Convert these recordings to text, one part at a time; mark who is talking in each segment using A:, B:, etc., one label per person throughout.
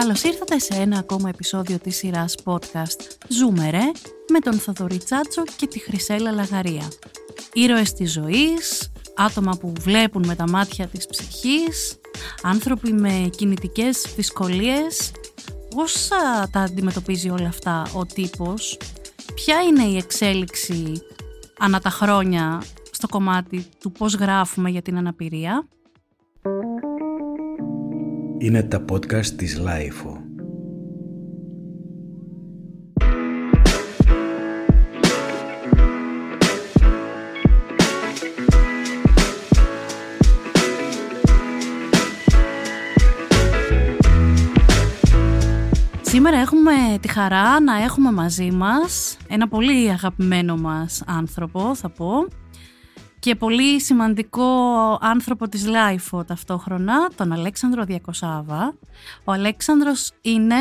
A: Καλώς ήρθατε σε ένα ακόμα επεισόδιο της σειράς podcast «Ζούμε ρε» με τον Θοδωρή Τσάτσο και τη Χρυσέλα Λαγαρία. Ήρωες της ζωής, άτομα που βλέπουν με τα μάτια της ψυχής, άνθρωποι με κινητικές δυσκολίες. Πώς τα αντιμετωπίζει όλα αυτά ο τύπος, ποια είναι η εξέλιξη ανά τα χρόνια στο κομμάτι του πώς γράφουμε για την αναπηρία;
B: Είναι τα podcast της Lifeo.
A: Σήμερα έχουμε τη χαρά να έχουμε μαζί μας ένα πολύ αγαπημένο μας άνθρωπο, θα πω, και πολύ σημαντικό άνθρωπο της LiFO ταυτόχρονα, τον Αλέξανδρο Διακοσάββα. Ο Αλέξανδρος είναι,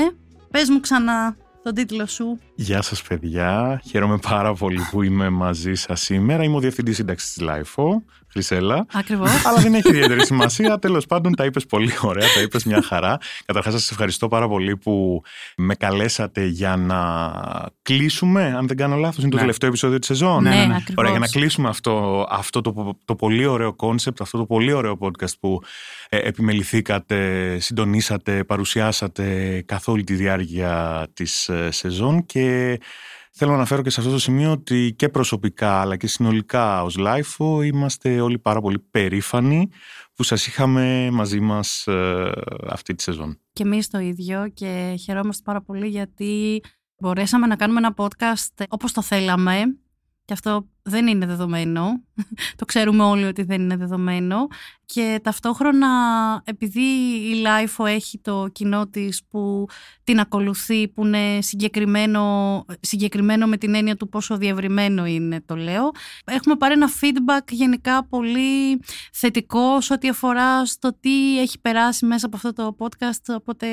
A: πες μου ξανά τον τίτλο σου.
C: Γεια σας παιδιά, χαίρομαι πάρα πολύ που είμαι μαζί σας σήμερα. Είμαι ο Διευθυντής Σύνταξης της LiFO, Χρυσέλλα.
A: Ακριβώς.
C: Αλλά δεν έχει ιδιαίτερη σημασία. Τέλος πάντων, τα είπες πολύ ωραία, τα είπες μια χαρά. Καταρχάς, σας ευχαριστώ πάρα πολύ που με καλέσατε για να κλείσουμε, αν δεν κάνω λάθος. Είναι το ναι. τελευταίο επεισόδιο της σεζόν.
A: Ναι, ναι, ναι.
C: Ωραία, για να κλείσουμε αυτό, αυτό το, το πολύ ωραίο κόνσεπτ, αυτό το πολύ ωραίο podcast που ε, επιμεληθήκατε, συντονίσατε, παρουσιάσατε καθ' όλη τη διάρκεια της ε, σεζόν και Θέλω να αναφέρω και σε αυτό το σημείο ότι και προσωπικά αλλά και συνολικά ως LIFO είμαστε όλοι πάρα πολύ περήφανοι που σας είχαμε μαζί μας ε, αυτή τη σεζόν.
A: Και εμείς το ίδιο και χαιρόμαστε πάρα πολύ γιατί μπορέσαμε να κάνουμε ένα podcast όπως το θέλαμε και αυτό δεν είναι δεδομένο. το ξέρουμε όλοι ότι δεν είναι δεδομένο. Και ταυτόχρονα, επειδή η LiFO έχει το κοινό της που την ακολουθεί, που είναι συγκεκριμένο, συγκεκριμένο με την έννοια του πόσο διευρυμένο είναι, το λέω, έχουμε πάρει ένα feedback γενικά πολύ θετικό σε ό,τι αφορά στο τι έχει περάσει μέσα από αυτό το podcast, οπότε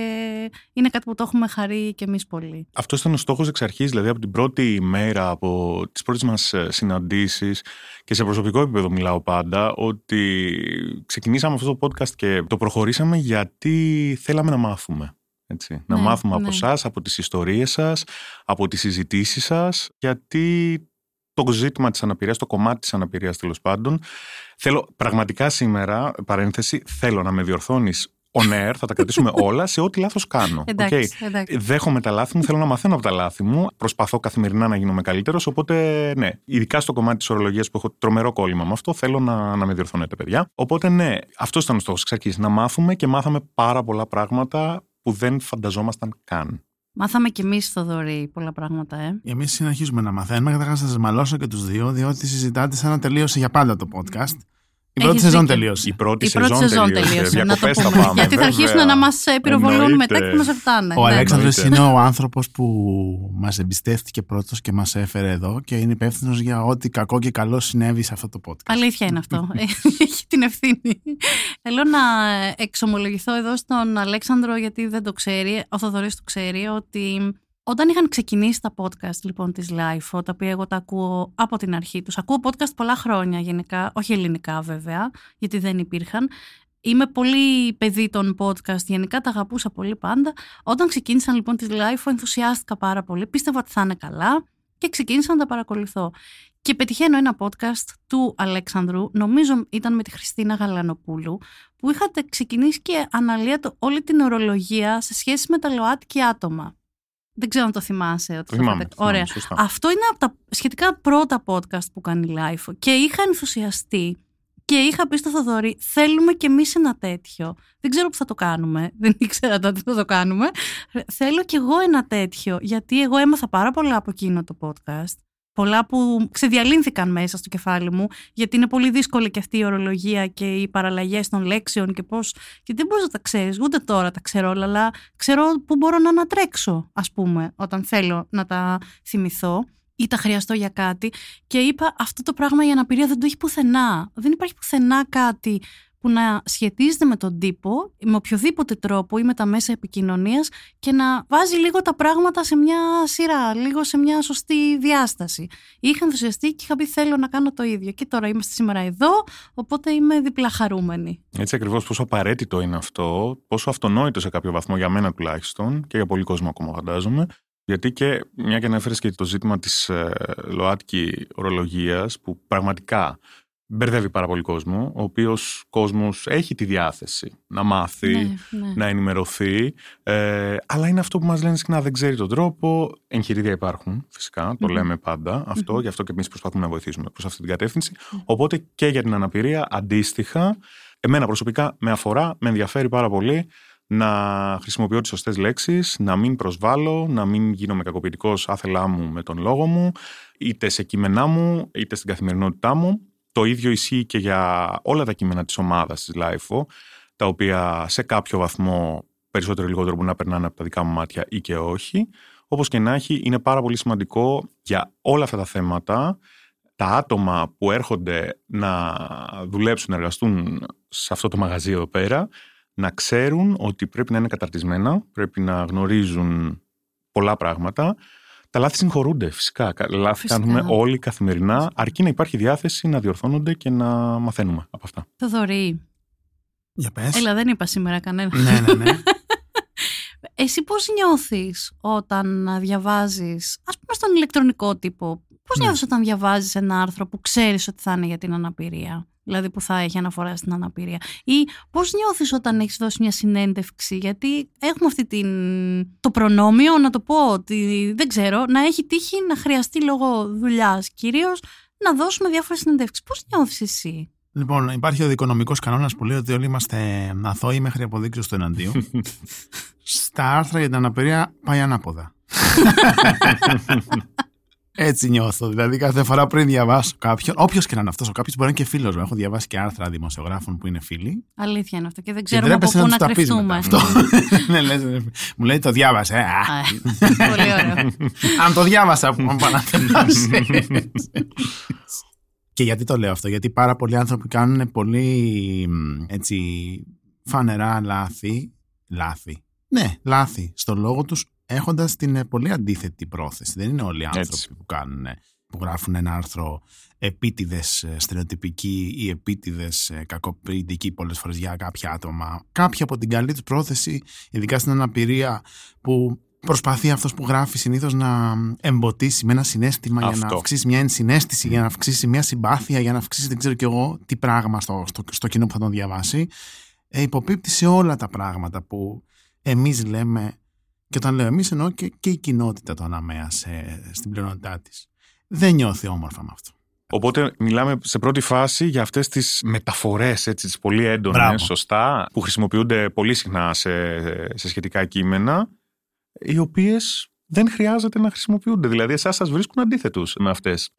A: είναι κάτι που το έχουμε χαρεί και εμείς πολύ.
C: Αυτός ήταν ο στόχος εξ αρχής, δηλαδή από την πρώτη μέρα, από τις πρώτες μας ε, συναντήσεις και σε προσωπικό επίπεδο μιλάω πάντα, ότι ξεκινήσαμε αυτό το podcast και το προχωρήσαμε γιατί θέλαμε να μάθουμε. Έτσι. να ναι, μάθουμε από ναι. εσά, από τις ιστορίες σας, από τις συζητήσεις σας, γιατί το ζήτημα της αναπηρίας, το κομμάτι της αναπηρίας τέλος πάντων, θέλω πραγματικά σήμερα, παρένθεση, θέλω να με διορθώνεις on air, θα τα κρατήσουμε όλα σε ό,τι λάθος κάνω.
A: Εντάξει, εντάξει.
C: Δέχομαι τα λάθη μου, θέλω να μαθαίνω από τα λάθη μου. Προσπαθώ καθημερινά να γίνομαι καλύτερος. Οπότε, ναι, ειδικά στο κομμάτι της ορολογίας που έχω τρομερό κόλλημα με αυτό, θέλω να, να με διορθώνετε, παιδιά. Οπότε, ναι, αυτό ήταν ο στόχος εξ αρχής. Να μάθουμε και μάθαμε πάρα πολλά πράγματα που δεν φανταζόμασταν καν.
A: Μάθαμε κι εμείς, Θοδωρή, πολλά πράγματα, ε.
B: Εμείς συνεχίζουμε να μαθαίνουμε. Καταρχάς, θα σας μαλώσω και τους δύο, διότι συζητάτε σαν να τελείωσε για πάντα το podcast. Η πρώτη σεζόν τελείωσε.
C: Η πρώτη, η πρώτη σεζόν, τελείωσε. Να το πούμε.
A: Γιατί θα αρχίσουν να μας πυροβολούν μετά και μας ρωτάνε.
B: Ο ναι. Αλέξανδρος είναι ο άνθρωπος που μας εμπιστεύτηκε πρώτος και μας έφερε εδώ και είναι υπεύθυνος για ό,τι κακό και καλό συνέβη σε αυτό το podcast.
A: Αλήθεια είναι αυτό. Έχει την ευθύνη. Θέλω να εξομολογηθώ εδώ στον Αλέξανδρο γιατί δεν το ξέρει. Ο Θοδωρής το ξέρει ότι όταν είχαν ξεκινήσει τα podcast λοιπόν της Life, τα οποία εγώ τα ακούω από την αρχή τους, ακούω podcast πολλά χρόνια γενικά, όχι ελληνικά βέβαια, γιατί δεν υπήρχαν, Είμαι πολύ παιδί των podcast, γενικά τα αγαπούσα πολύ πάντα. Όταν ξεκίνησαν λοιπόν της Life, ενθουσιάστηκα πάρα πολύ, πίστευα ότι θα είναι καλά και ξεκίνησα να τα παρακολουθώ. Και πετυχαίνω ένα podcast του Αλέξανδρου, νομίζω ήταν με τη Χριστίνα Γαλανοπούλου, που είχατε ξεκινήσει και αναλύατε όλη την ορολογία σε σχέση με τα ΛΟΑΤΚΙ άτομα. Δεν ξέρω αν το θυμάσαι. Ότι
C: το θυμάμαι,
A: Ωραία. Αυτό είναι από τα σχετικά πρώτα podcast που κάνει live. Και είχα ενθουσιαστεί και είχα πει στο Θοδωρή, θέλουμε κι εμείς ένα τέτοιο. Δεν ξέρω που θα το κάνουμε. Δεν ήξερα τότε που θα το κάνουμε. Θέλω κι εγώ ένα τέτοιο. Γιατί εγώ έμαθα πάρα πολλά από εκείνο το podcast πολλά που ξεδιαλύνθηκαν μέσα στο κεφάλι μου, γιατί είναι πολύ δύσκολη και αυτή η ορολογία και οι παραλλαγές των λέξεων και πώς. Και δεν μπορείς να τα ξέρεις, ούτε τώρα τα ξέρω όλα, αλλά ξέρω πού μπορώ να ανατρέξω, ας πούμε, όταν θέλω να τα θυμηθώ ή τα χρειαστώ για κάτι. Και είπα, αυτό το πράγμα η αναπηρία δεν το έχει πουθενά. Δεν υπάρχει πουθενά κάτι που να σχετίζεται με τον τύπο, με οποιοδήποτε τρόπο ή με τα μέσα επικοινωνίας και να βάζει λίγο τα πράγματα σε μια σειρά, λίγο σε μια σωστή διάσταση. Είχα ενθουσιαστεί και είχα πει θέλω να κάνω το ίδιο και τώρα είμαστε σήμερα εδώ, οπότε είμαι διπλά χαρούμενη.
C: Έτσι ακριβώς πόσο απαραίτητο είναι αυτό, πόσο αυτονόητο σε κάποιο βαθμό για μένα τουλάχιστον και για πολύ κόσμο ακόμα φαντάζομαι, γιατί και μια και ανέφερες και το ζήτημα της ε, ΛΟΑΤΚΙ ορολογίας που πραγματικά μπερδεύει πάρα πολύ κόσμο, ο οποίος κόσμος έχει τη διάθεση να μάθει,
A: Ναι, ναι.
C: να ενημερωθεί, ε, αλλά είναι αυτό που μας λένε συχνά, δεν ξέρει τον τρόπο. Εγχειρίδια υπάρχουν, φυσικά, το
A: Μμμ.
C: λέμε πάντα αυτό, γι' αυτό και εμείς προσπαθούμε να βοηθήσουμε προς αυτή την κατεύθυνση.
A: Μμ.
C: Οπότε και για την αναπηρία, αντίστοιχα, εμένα προσωπικά με αφορά, με ενδιαφέρει πάρα πολύ να χρησιμοποιώ τις σωστές λέξεις, να μην προσβάλλω, να μην γίνομαι κακοποιητικός άθελά μου με τον λόγο μου, είτε σε κείμενά μου, είτε στην καθημερινότητά μου. Το ίδιο ισχύει και για όλα τα κείμενα της ομάδας της LIFO, τα οποία σε κάποιο βαθμό περισσότερο ή λιγότερο μπορούν να περνάνε από τα δικά μου μάτια ή και όχι. Όπως και να έχει, είναι πάρα πολύ σημαντικό για όλα αυτά τα θέματα τα άτομα που έρχονται να δουλέψουν, να εργαστούν σε αυτό το μαγαζί εδώ πέρα, να ξέρουν ότι πρέπει να είναι καταρτισμένα, πρέπει να γνωρίζουν πολλά πράγματα. Τα λάθη συγχωρούνται φυσικά. Λάθη
A: Φυσικά.
C: κάνουμε όλοι καθημερινά, αρκεί να υπάρχει διάθεση να διορθώνονται και να μαθαίνουμε από αυτά.
A: Θοδωρή,
B: Για πες.
A: έλα δεν είπα σήμερα κανένα.
B: ναι, ναι, ναι.
A: Εσύ πώς νιώθεις όταν διαβάζεις, ας πούμε στον ηλεκτρονικό τύπο, πώς
B: Ναι.
A: νιώθεις όταν διαβάζεις ένα άρθρο που ξέρεις ότι θα είναι για την αναπηρία, δηλαδή που θα έχει αναφορά στην αναπηρία ή πώς νιώθεις όταν έχεις δώσει μια συνέντευξη, γιατί έχουμε αυτή την... το προνόμιο, να το πω, ότι δεν ξέρω, να έχει τύχει να χρειαστεί λόγω δουλειάς κυρίως να δώσουμε διάφορες συνέντευξεις. Πώς νιώθεις εσύ;
B: Λοιπόν, υπάρχει ο δικονομικός κανόνας που λέει ότι όλοι είμαστε αθώοι μέχρι αποδείξεις του εναντίου. Στα άρθρα για την αναπηρία πάει ανάποδα. Έτσι νιώθω. Δηλαδή, κάθε φορά πριν διαβάσω κάποιον, όποιος και να είναι αυτός ο κάποιος, μπορεί να είναι και φίλος μου. Έχω διαβάσει και άρθρα δημοσιογράφων που είναι φίλοι.
A: Αλήθεια είναι αυτό και δεν
B: Και
A: ξέρουμε από
B: ντρέπεσαι
A: πού
B: να
A: να
B: τους τα πεις
A: κρυφτούμε.
B: μετά αυτό. Ναι, λες, ναι. Μου λέει το διάβασε. ε, α.
A: Α, Πολύ ωραίο.
B: Αν το διάβασα που μου παναθεμάσαι. Και γιατί το λέω αυτό, γιατί πάρα πολλοί άνθρωποι κάνουν πολύ μ, έτσι φανερά λάθη, λάθη, ναι, λάθη στο λόγο τους έχοντας την ε, πολύ αντίθετη πρόθεση. Δεν είναι όλοι οι άνθρωποι
C: Έτσι.
B: που κάνουν, ε, που γράφουν ένα άρθρο επίτηδες ε, στερεοτυπική ή επίτηδες ε, κακοποιητική πολλές φορές για κάποια άτομα. Κάποιοι από την καλή τους πρόθεση, ειδικά στην αναπηρία που προσπαθεί αυτός που γράφει συνήθως να εμποτίσει με ένα συνέστημα για να
C: Αυτό.
B: αυξήσει μια ενσυναίσθηση, για να αυξήσει μια συμπάθεια, για να αυξήσει δεν ξέρω κι εγώ τι πράγμα στο, στο, στο κοινό που θα τον διαβάσει. Ε, υποπίπτει σε όλα τα πράγματα που εμείς λέμε και όταν λέω εμείς εννοώ και, και η κοινότητα του αναμέα σε, στην πλειονότητά της. Δεν νιώθει όμορφα με αυτό.
C: Οπότε μιλάμε σε πρώτη φάση για αυτές τις μεταφορές έτσι, τις πολύ έντονες,
B: Μπράβο.
C: σωστά, που χρησιμοποιούνται πολύ συχνά σε, σε σχετικά κείμενα, οι οποίες δεν χρειάζεται να χρησιμοποιούνται. Δηλαδή, εσάς σας βρίσκουν αντίθετους με αυτές.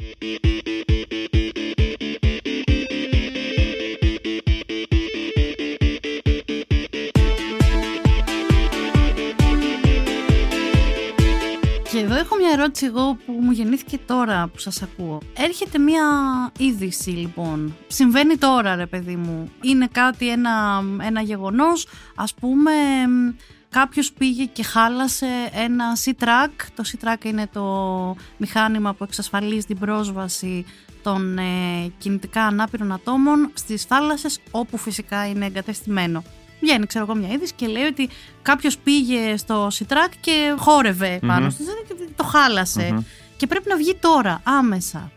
A: Ερώτηση εγώ που μου γεννήθηκε τώρα που σας ακούω. Έρχεται μια είδηση λοιπόν. Συμβαίνει τώρα ρε παιδί μου. Είναι κάτι, ένα, ένα γεγονός. Ας πούμε μ, κάποιος πήγε και χάλασε ένα C-Track. Το C-Track είναι το μηχάνημα που εξασφαλίζει την πρόσβαση των ε, κινητικά ανάπηρων ατόμων στις θάλασσες όπου φυσικά είναι εγκατεστημένο. Βγαίνει, ξέρω εγώ, μια είδηση και λέει ότι κάποιος πήγε στο Σιτράκ και χόρευε πάνω
C: Μμμ.
A: στη ζώνη και το χάλασε.
C: Μμμ.
A: Και πρέπει να βγει τώρα, άμεσα.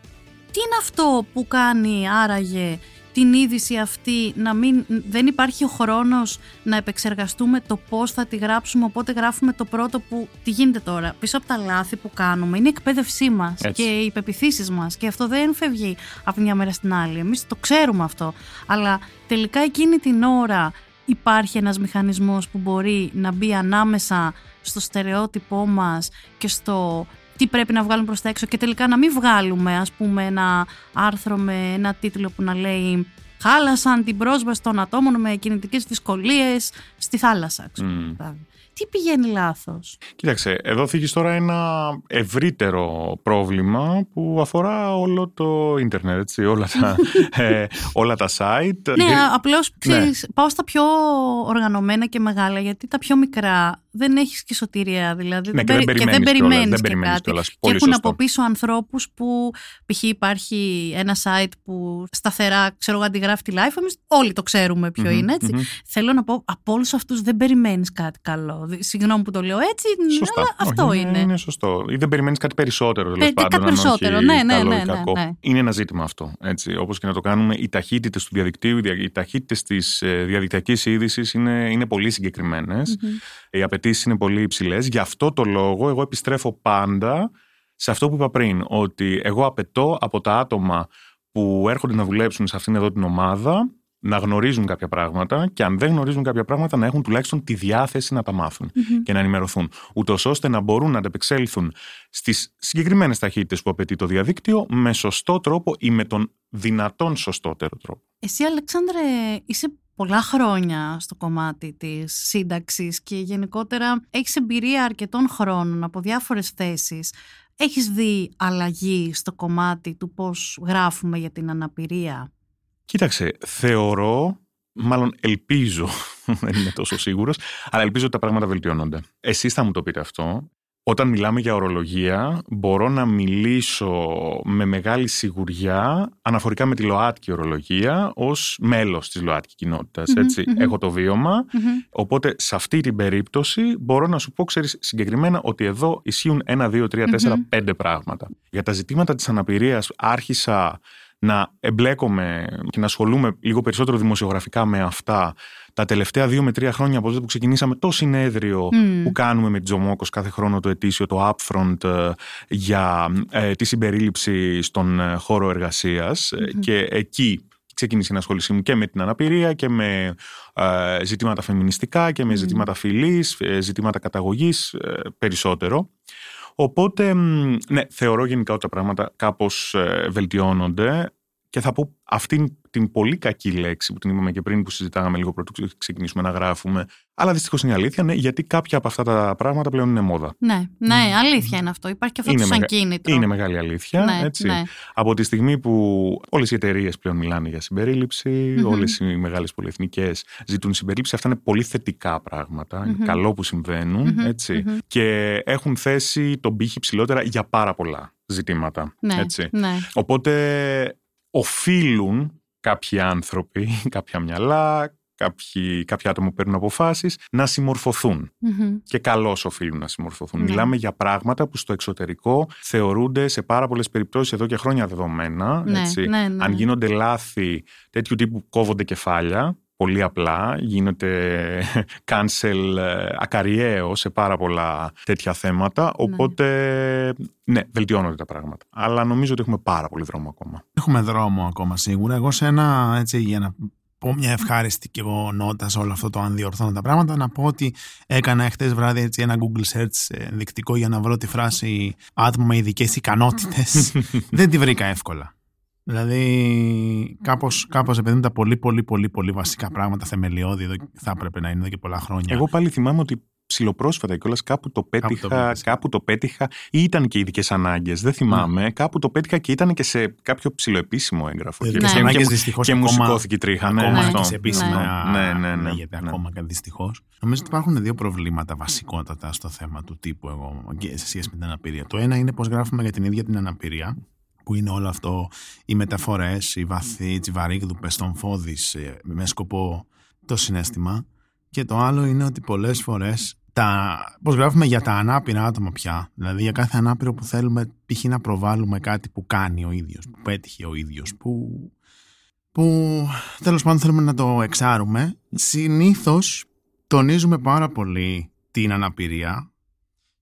A: Τι είναι αυτό που κάνει άραγε την είδηση αυτή να μην, δεν υπάρχει ο χρόνος να επεξεργαστούμε το πώς θα τη γράψουμε οπότε γράφουμε το πρώτο που τι γίνεται τώρα πίσω από τα λάθη που κάνουμε είναι η εκπαίδευσή μας
C: Έτσι.
A: και οι πεπιθήσεις μας και αυτό δεν φεύγει από μια μέρα στην άλλη εμείς το ξέρουμε αυτό αλλά τελικά εκείνη την ώρα υπάρχει ένας μηχανισμός που μπορεί να μπει ανάμεσα στο στερεότυπό μας και στο τι πρέπει να βγάλουμε προς τα έξω και τελικά να μην βγάλουμε ας πούμε ένα άρθρο με ένα τίτλο που να λέει «Χάλασαν την πρόσβαση των ατόμων με κινητικές δυσκολίες στη θάλασσα». ξέρω,
C: Μμ.
A: δηλαδή. Τι πηγαίνει λάθος;
C: Κοίταξε, εδώ θίγεις τώρα ένα ευρύτερο πρόβλημα που αφορά όλο το ίντερνετ, έτσι, όλα, τα, ε, όλα τα site.
A: Ναι, απλώς ξέρεις, πάω στα πιο οργανωμένα και μεγάλα, γιατί τα πιο μικρά δεν έχεις και σωτηρία, δηλαδή
C: Ναι,
A: δεν
C: και δεν
A: περι-
C: περιμένεις
A: δεν
C: κιόλας,
A: περιμένεις
C: δεν
A: και
C: περιμένεις
A: κάτι.
C: κιόλας.
A: Και
C: Πολύ
A: έχουν
C: σωστό.
A: από πίσω ανθρώπους που π.χ. υπάρχει ένα site που σταθερά, ξέρω εγώ, αντιγράφει τη live, εμείς όλοι το ξέρουμε ποιο
C: Μμμ,
A: είναι, έτσι.
C: μμμ.
A: Θέλω να πω, από όλους αυτούς δεν περιμένεις κάτι καλό. Δη- Συγγνώμη που το λέω έτσι,
C: Σωστά.
A: αλλά αυτό
C: Όχι,
A: είναι.
C: Είναι σωστό. Ή δεν περιμένεις κάτι περισσότερο τέλος
A: Ε,
C: πάντων.
A: κάτι
C: αν
A: περισσότερο.
C: όχι
A: Ναι, ναι,
C: καλό
A: ναι,
C: ή
A: ναι,
C: κακό.
A: ναι.
C: Είναι ένα ζήτημα αυτό. Έτσι. Όπως και να το κάνουμε, οι ταχύτητες του διαδικτύου, οι δια- οι ταχύτητες της διαδικτυακής είδησης είναι, είναι πολύ συγκεκριμένες.
A: Μμμ.
C: Οι απαιτήσει είναι πολύ υψηλές. Γι' αυτό το λόγο, εγώ επιστρέφω πάντα σε αυτό που είπα πριν. Ότι εγώ απαιτώ από τα άτομα που έρχονται να δουλέψουν σε αυτήν εδώ την ομάδα να γνωρίζουν κάποια πράγματα και αν δεν γνωρίζουν κάποια πράγματα να έχουν τουλάχιστον τη διάθεση να τα μάθουν
A: Μμμ.
C: και να ενημερωθούν, ούτως ώστε να μπορούν να ανταπεξέλθουν στις συγκεκριμένες ταχύτητες που απαιτεί το διαδίκτυο με σωστό τρόπο ή με τον δυνατόν σωστότερο τρόπο.
A: Εσύ, Αλεξάνδρε, είσαι πολλά χρόνια στο κομμάτι της σύνταξης και γενικότερα έχεις εμπειρία αρκετών χρόνων από διάφορες θέσεις. Έχεις δει αλλαγή στο κομμάτι του πώς γράφουμε για την αναπηρία;
C: Κοίταξε, θεωρώ, μάλλον ελπίζω, δεν είμαι τόσο σίγουρος, αλλά ελπίζω ότι τα πράγματα βελτιώνονται. Εσείς θα μου το πείτε αυτό. Όταν μιλάμε για ορολογία, μπορώ να μιλήσω με μεγάλη σιγουριά αναφορικά με τη ΛΟΑΤΚΙ ορολογία ως μέλος της ΛΟΑΤΚΙ κοινότητας.
A: Μμμ,
C: έτσι.
A: μμμ.
C: Έχω το βίωμα,
A: Μμμ.
C: Οπότε σε αυτή την περίπτωση μπορώ να σου πω ξέρεις, συγκεκριμένα ότι εδώ ισχύουν ένα, δύο, τρία, τέσσερα,
A: Μμμ.
C: πέντε πράγματα. Για τα ζητήματα της αναπηρίας άρχισα να εμπλέκομαι και να ασχολούμαι λίγο περισσότερο δημοσιογραφικά με αυτά τα τελευταία δύο με τρία χρόνια από τότε που ξεκινήσαμε το συνέδριο
A: Μμ.
C: που κάνουμε με τη Τζομόκος κάθε χρόνο το ετήσιο, το Upfront ε, για ε, τη συμπερίληψη στον ε, χώρο εργασίας Ε,
A: Μμμ.
C: και εκεί ξεκίνησε η ενασχόλησή μου και με την αναπηρία και με ε, ζητήματα φεμινιστικά και με
A: Μμ.
C: ζητήματα φυλής, ε, ζητήματα καταγωγής ε, περισσότερο. Οπότε, μ, ναι, θεωρώ γενικά ότι τα πράγματα κάπως ε, βελτιώνονται και θα πω αυτήν την πολύ κακή λέξη που την είπαμε και πριν που συζητάγαμε λίγο πρωτού ξεκινήσουμε να γράφουμε. Αλλά δυστυχώς είναι αλήθεια, ναι, γιατί κάποια από αυτά τα πράγματα πλέον είναι μόδα.
A: Ναι, ναι, αλήθεια είναι αυτό. Υπάρχει και αυτό
C: Είναι
A: το σαν
C: μεγα-
A: κίνητρο.
C: Είναι μεγάλη αλήθεια,
A: ναι,
C: έτσι.
A: ναι.
C: Από τη στιγμή που όλες οι εταιρείες πλέον μιλάνε για συμπερίληψη,
A: Μμμ.
C: όλες οι μεγάλες πολυεθνικές ζητούν συμπερίληψη, αυτά είναι πολύ θετικά πράγματα, είναι
A: Μμμ.
C: καλό που συμβαίνουν,
A: Μμμ,
C: έτσι.
A: μμμ.
C: Και έχουν θέσει τον πύχη ψηλότερα για πάρα πολλά ζητήματα,
A: Ναι,
C: έτσι.
A: ναι.
C: Οπότε οφείλουν κάποιοι άνθρωποι, κάποια μυαλά, κάποιοι, κάποια άτομα που παίρνουν αποφάσεις, να συμμορφωθούν
A: Μμμ.
C: και καλώς οφείλουν να συμμορφωθούν.
A: Ναι.
C: Μιλάμε για πράγματα που στο εξωτερικό θεωρούνται σε πάρα πολλές περιπτώσεις εδώ και χρόνια δεδομένα.
A: Ναι,
C: έτσι.
A: ναι, ναι.
C: Αν γίνονται λάθη τέτοιου τύπου κόβονται κεφάλια. Πολύ απλά γίνεται cancel ε, ακαριέως σε πάρα πολλά τέτοια θέματα. Οπότε, ναι, βελτιώνονται τα πράγματα. Αλλά νομίζω ότι έχουμε πάρα πολύ δρόμο ακόμα.
B: Έχουμε δρόμο ακόμα σίγουρα. Εγώ σε ένα, έτσι, για να πω μια ευχάριστη και εγώ νότα σε όλο αυτό το αν διορθώνω τα πράγματα, να πω ότι έκανα χτε βράδυ έτσι, ένα Google search ε, ενδεικτικό για να βρω τη φράση άτομα με ειδικές ικανότητες. Δεν τη βρήκα εύκολα. Δηλαδή, κάπως, κάπως επειδή είναι τα πολύ, πολύ, πολύ, πολύ βασικά πράγματα θεμελιώδη, εδώ, θα έπρεπε να είναι εδώ και πολλά χρόνια.
C: Εγώ πάλι θυμάμαι ότι ψηλοπρόσφατα κιόλα κάπου το πέτυχα,
B: βρήκες.
C: κάπου το πέτυχα ή ήταν και ειδικές ανάγκες. Δεν θυμάμαι. Κάπου το πέτυχα και ήταν και σε κάποιο ψηλοεπίσημο έγγραφο.
B: Ναι.
C: Και,
B: Ειδικές
C: και,
B: ανάγκες
C: και,
B: δυστυχώς
C: και μου
B: ακόμα-
C: σηκώθηκε η τρίχα. Ναι,
B: Ακόμα
C: αυτό.
B: και σε επίσημα
C: Ναι, ναι, ναι,
B: λέγεται
C: ναι.
B: ακόμα και δυστυχώς. Νομίζω ότι υπάρχουν δύο προβλήματα βασικότατα στο θέμα του τύπου εγώ και σε σχέση με την αναπηρία. Το ένα είναι πώ γράφουμε για την ίδια την αναπηρία, που είναι όλο αυτό οι μεταφορές, οι βαθύ, οι βαρύγδουπε των φόδη με σκοπό το συνέστημα. Και το άλλο είναι ότι πολλές φορές τα, πώς γράφουμε για τα ανάπηρα άτομα πια. Δηλαδή για κάθε ανάπηρο που θέλουμε π.χ. να προβάλλουμε κάτι που κάνει ο ίδιος, που πέτυχε ο ίδιος, που, που τέλος πάντων θέλουμε να το εξάρουμε. Συνήθως τονίζουμε πάρα πολύ την αναπηρία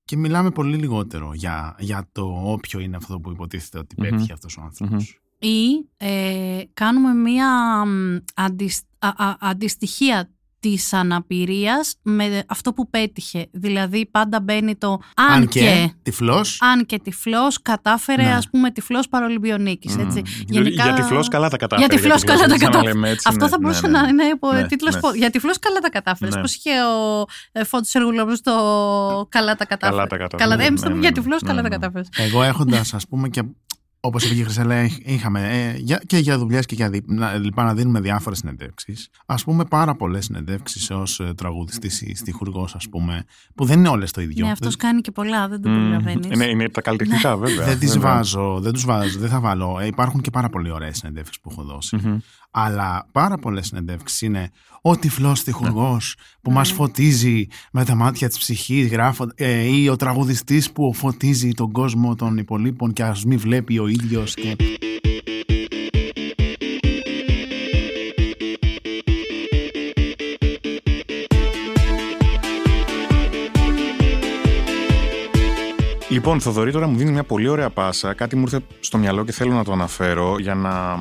B: και μιλάμε πολύ λιγότερο για, για το όποιο είναι αυτό που υποτίθεται ότι
C: Μμμ.
B: πέτυχε αυτός ο άνθρωπος.
A: Ή ε, κάνουμε μία μ, αντισ- α- α- αντιστοιχεία της αναπηρίας με αυτό που πέτυχε. Δηλαδή πάντα μπαίνει το αν,
B: Αν
A: και,
B: και τυφλός.
A: αν και τυφλός κατάφερε
B: Ναι.
A: ας πούμε τυφλός παρολυμπιονίκης. Έτσι.
C: Για, για τυφλός καλά τα κατάφερε.
A: Για τυφλός καλά τα
C: σαν να
A: κατάφερε.
C: λέμε έτσι,
A: Αυτό
C: ναι,
A: θα
C: ναι,
A: μπορούσε
C: ναι,
A: να
C: ναι.
A: είναι υπό
C: Ναι,
A: τίτλος
C: ναι.
A: πο- Για τυφλός καλά τα κατάφερες.
C: Ναι.
A: Πώς είχε ο ε, Φώτης Εργουλόπουλος το καλά τα κατάφερε.
C: Καλά τα κατάφερες.
A: Καλά,
C: Ναι,
A: εμείς το
C: ναι,
A: πούμε για
C: ναι,
A: τυφλός
C: ναι,
A: καλά τα
C: ναι.
A: κατάφερες.
B: Εγώ έχοντας, ας πούμε, και όπως είπε και η Χρυσέλα, έχ- είχαμε ε, για- και για δουλειές και για δι- να, λοιπά να δίνουμε διάφορες συνεντεύξεις. Α πούμε, πάρα πολλές συνεντεύξεις ως τραγουδιστής ή στιχουργός, ας πούμε, που δεν είναι όλες το ίδιο.
A: Ναι, αυτός
B: δεν
A: κάνει και πολλά, δεν το
C: Μμμ.
A: προλαβαίνεις.
C: Είναι, είναι τα καλλιτεχνικά, βέβαια.
B: δεν τις
C: βέβαια.
B: βάζω, δεν τους βάζω, δεν θα βάλω. Ε, υπάρχουν και πάρα πολύ ωραίες συνεντεύξεις που έχω δώσει.
C: Μμμ.
B: Αλλά πάρα πολλές συνεντεύξεις είναι ο τυφλό τυχουργός που
A: Ναι.
B: μα φωτίζει με τα μάτια της ψυχής, γράφω, ε, ή ο τραγουδιστής που φωτίζει τον κόσμο των υπολείπων και ας μην βλέπει ο ίδιος. Και...
C: Λοιπόν, Θοδωρή, τώρα μου δίνει μια πολύ ωραία πάσα. Κάτι μου ήρθε στο μυαλό και θέλω να το αναφέρω για να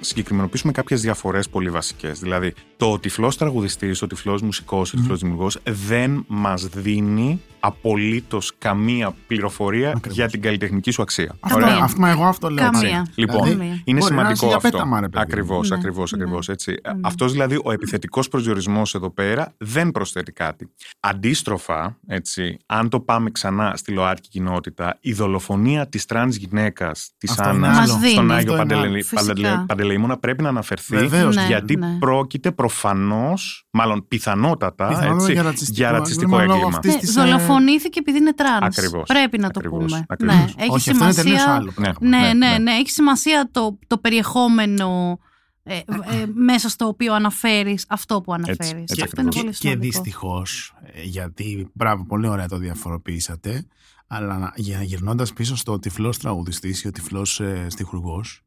C: συγκεκριμενοποιήσουμε κάποιες διαφορές πολύ βασικές. Δηλαδή, το τυφλός τραγουδιστής, ο τυφλός μουσικός, ο τυφλός δημιουργός δεν μας δίνει απολύτως καμία πληροφορία
B: Ακριβώς.
C: για την καλλιτεχνική σου αξία.
B: Αυτό,
A: Καμία.
B: αυτό, μα εγώ αυτό λέω.
A: Καμία.
B: έτσι.
C: Λοιπόν,
A: Καμία.
C: είναι
B: μπορεί να
C: σημαντικό
B: είσαι για
C: αυτό.
B: πέταμα, ρε παιδί.
C: Ακριβώς,
A: Ναι,
C: ακριβώς,
A: ναι.
C: ακριβώς. Έτσι.
A: Ναι.
C: Αυτός δηλαδή ο επιθετικός προσδιορισμός εδώ πέρα δεν προσθέτει κάτι. Αντίστροφα, έτσι, αν το πάμε ξανά στη ΛΟΑΤΚΙ κοινότητα, η δολοφονία της τρανς γυναίκας της
B: Αυτό είναι
C: Άννας
B: άλλο.
A: Μας δίνει.
C: στον
B: Αυτό
C: Άγιο
B: είναι
C: Παντελε...
A: άλλο. Φυσικά.
C: Παντελε- Παντελεήμονα πρέπει να αναφερθεί.
B: Βεβαίως.
A: Ναι,
C: γιατί
A: ναι.
C: πρόκειται προφανώς, μάλλον πιθανότατα,
B: Πιθανότατα
C: έτσι,
B: για ρατσιστικό
C: για ρατσιστικό
B: έγκλημα, λόγω
C: έγκλημα.
B: αυτής
A: Ναι,
B: της, ε,
A: δολοφονήθηκε επειδή είναι τρανς.
C: Ακριβώς.
A: Πρέπει να το
C: Ακριβώς.
A: πούμε.
C: Ακριβώς.
A: Ναι, έχει
B: Όχι, αυτό είναι τελείως
A: σημασία.
B: άλλο.
C: Ναι.
A: Ναι, ναι,
C: ναι.
A: ναι, Έχει σημασία το, το περιεχόμενο ε, ε, μέσα στο οποίο αναφέρεις αυτό που αναφέρεις.
C: έτσι
A: αυτό είναι
C: ακριβώς.
A: πολύ
B: Και
A: σημαντικό.
B: δυστυχώς, γιατί μπράβο, πολύ ωραία το διαφοροποιήσατε. Αλλά να- για γυρνώντας πίσω στο τυφλός τραγουδιστής ή ο τυφλός ε, στιχουργός,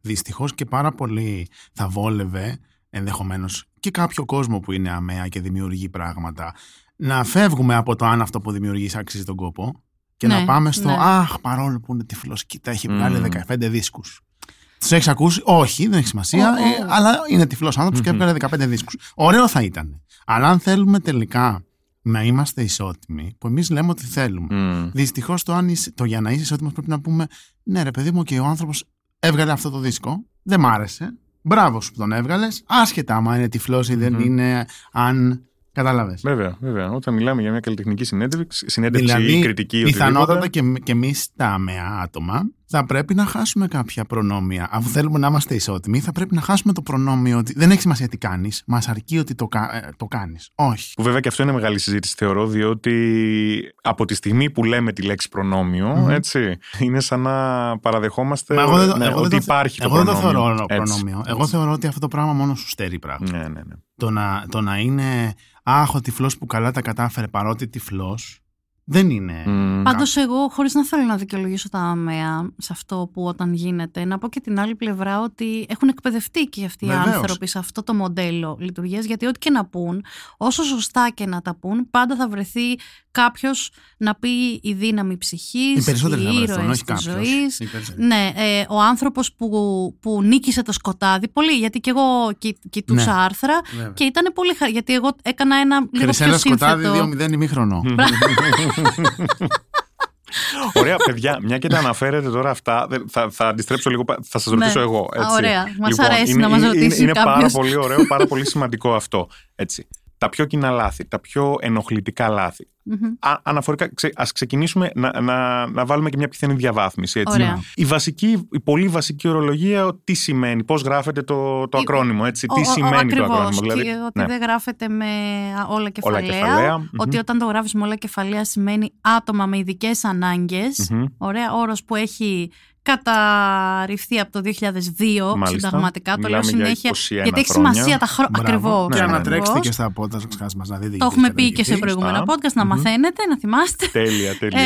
B: δυστυχώς και πάρα πολύ θα βόλευε ενδεχομένως και κάποιο κόσμο που είναι ΑμεΑ και δημιουργεί πράγματα να φεύγουμε από το αν αυτό που δημιουργείς αξίζει τον κόπο και
A: Ναι,
B: να πάμε στο
A: ναι.
B: Αχ, παρόλο που είναι τυφλός, κοίτα, έχει βγάλει
C: Μμμ.
B: 15 δίσκους. Τους έχεις ακούσει, Όχι, δεν έχει σημασία,
A: Ω, ω.
B: ε, αλλά είναι τυφλός άνθρωπος και
C: Μμμ.
B: έβγαλε 15 δίσκους. Ωραίο θα ήταν. Αλλά αν θέλουμε τελικά να είμαστε ισότιμοι, που εμείς λέμε ότι θέλουμε.
C: Μμ.
B: Δυστυχώς το, αν είσαι- το για να είσαι ισότιμος πρέπει να πούμε Ναι, ρε παιδί μου, και ο άνθρωπος έβγαλε αυτό το δίσκο. Δεν μ' άρεσε. Μπράβο σου που τον έβγαλες. Άσχετα άμα είναι τυφλός ή δεν
C: Μμμ.
B: είναι, αν. Κατάλαβες.
C: Βέβαια, βέβαια. Όταν μιλάμε για μια καλλιτεχνική συνέντευξη, συνέντευξη
B: Δηλαδή,
C: ή κριτική
B: πιθανότατα
C: οτιδήποτε,
B: και, και εμείς τα αμαία άτομα θα πρέπει να χάσουμε κάποια προνόμια. Αφού θέλουμε να είμαστε ισότιμοι, θα πρέπει να χάσουμε το προνόμιο ότι δεν έχει σημασία τι κάνεις. Μας αρκεί ότι το, κα- ε, το κάνεις. Όχι.
C: Που βέβαια και αυτό είναι μεγάλη συζήτηση, θεωρώ, διότι από τη στιγμή που λέμε τη λέξη προνόμιο,
B: Μμμ.
C: έτσι, είναι σαν να παραδεχόμαστε
B: Μα εγώ δεν, το-
C: ναι,
B: εγώ δεν
C: ότι
B: το,
C: υπάρχει
B: εγώ
C: το
B: δεν το
C: προνόμιο.
B: θεωρώ
C: Έτσι.
B: προνόμιο. Εγώ θεωρώ ότι αυτό το πράγμα μόνο σου στερεί πράγμα.
C: Ναι, ναι, ναι.
B: Το, να, το να είναι άχ, ο τυφλός που καλά τα κατάφερε παρότι τυφλός, δεν είναι.
C: Μμ.
A: Πάντως, εγώ, χωρίς να θέλω να δικαιολογήσω τα αμαία σε αυτό που όταν γίνεται, να πω και την άλλη πλευρά ότι έχουν εκπαιδευτεί και αυτοί οι
B: Βεβαίως.
A: άνθρωποι σε αυτό το μοντέλο λειτουργίας. Γιατί ό,τι και να πούν, όσο σωστά και να τα πούν, πάντα θα βρεθεί κάποιος να πει η δύναμη ψυχής,
B: Οι περισσότεροι
A: οι
B: θα βρεθούν,
A: ήρωες
B: όχι
A: της
B: κάποιος.
A: ζωής. Ναι, ε, ο άνθρωπος που, που νίκησε το σκοτάδι, πολύ, γιατί και εγώ κι, κοιτούσα
B: Ναι.
A: άρθρα και ήταν πολύ χαρά, γιατί εγώ έκανα ένα λίγο πιο
B: Χρυσέλα σκοτάδι
A: σύνθετο.
B: 2-0 ημίχρονο.
C: Ωραία, παιδιά, μια και τα αναφέρετε τώρα αυτά, δεν- θα, θα αντιστρέψω λίγο, πα- θα σας ρωτήσω
A: Ναι.
C: εγώ.
A: Α,
C: Έτσι.
A: ωραία. Μας
C: Λοιπόν,
A: αρέσει
C: είναι,
A: να μας
C: είναι-
A: ρωτήσει
C: Είναι, πάρα
A: κάποιος.
C: πολύ ωραίο, πάρα πολύ σημαντικό αυτό. Έτσι. Τα πιο κοινά λάθη, τα πιο ενοχλητικά λάθη.
A: Μμμ.
C: Α, αναφορικά, ξε, ας ξεκινήσουμε να, να, να βάλουμε και μια πιθανή διαβάθμιση. Έτσι.
A: Ωραία.
C: Η, βασική, η πολύ βασική ορολογία, τι σημαίνει, πώς γράφεται το, το
A: Η-
C: ακρόνιμο, έτσι,
A: Ο-
C: τι
A: ο-
C: σημαίνει το
A: ακριβώς,
C: ακρόνιμο. Δηλαδή,
A: και ότι
C: ναι.
A: δεν γράφεται με όλα κεφαλαία.
C: κεφαλαία, μμμ.
A: Ότι όταν το γράφεις με όλα κεφαλαία σημαίνει άτομα με ειδικές ανάγκες.
C: Μμμ.
A: Ωραία, όρος που έχει καταρριφθεί από το 2002
C: Μάλιστα.
A: συνταγματικά. Το λέω
C: Μιλάμε για
A: συνέχεια.
C: 21
A: γιατί έχει
C: χρόνια.
A: σημασία τα χρόνια.
B: Μπράβο.
A: Ακριβώς.
B: Και
C: Ναι, ναι, ναι.
B: ανατρέξτε και στα podcast μας να δείτε.
A: Το
B: γιατί
A: έχουμε
B: έχετε
A: πει και σε
B: διηγηθεί.
A: προηγούμενα
C: Α.
A: podcast, να
B: Μμμ.
A: μαθαίνετε, να θυμάστε.
C: Τέλεια, τέλεια.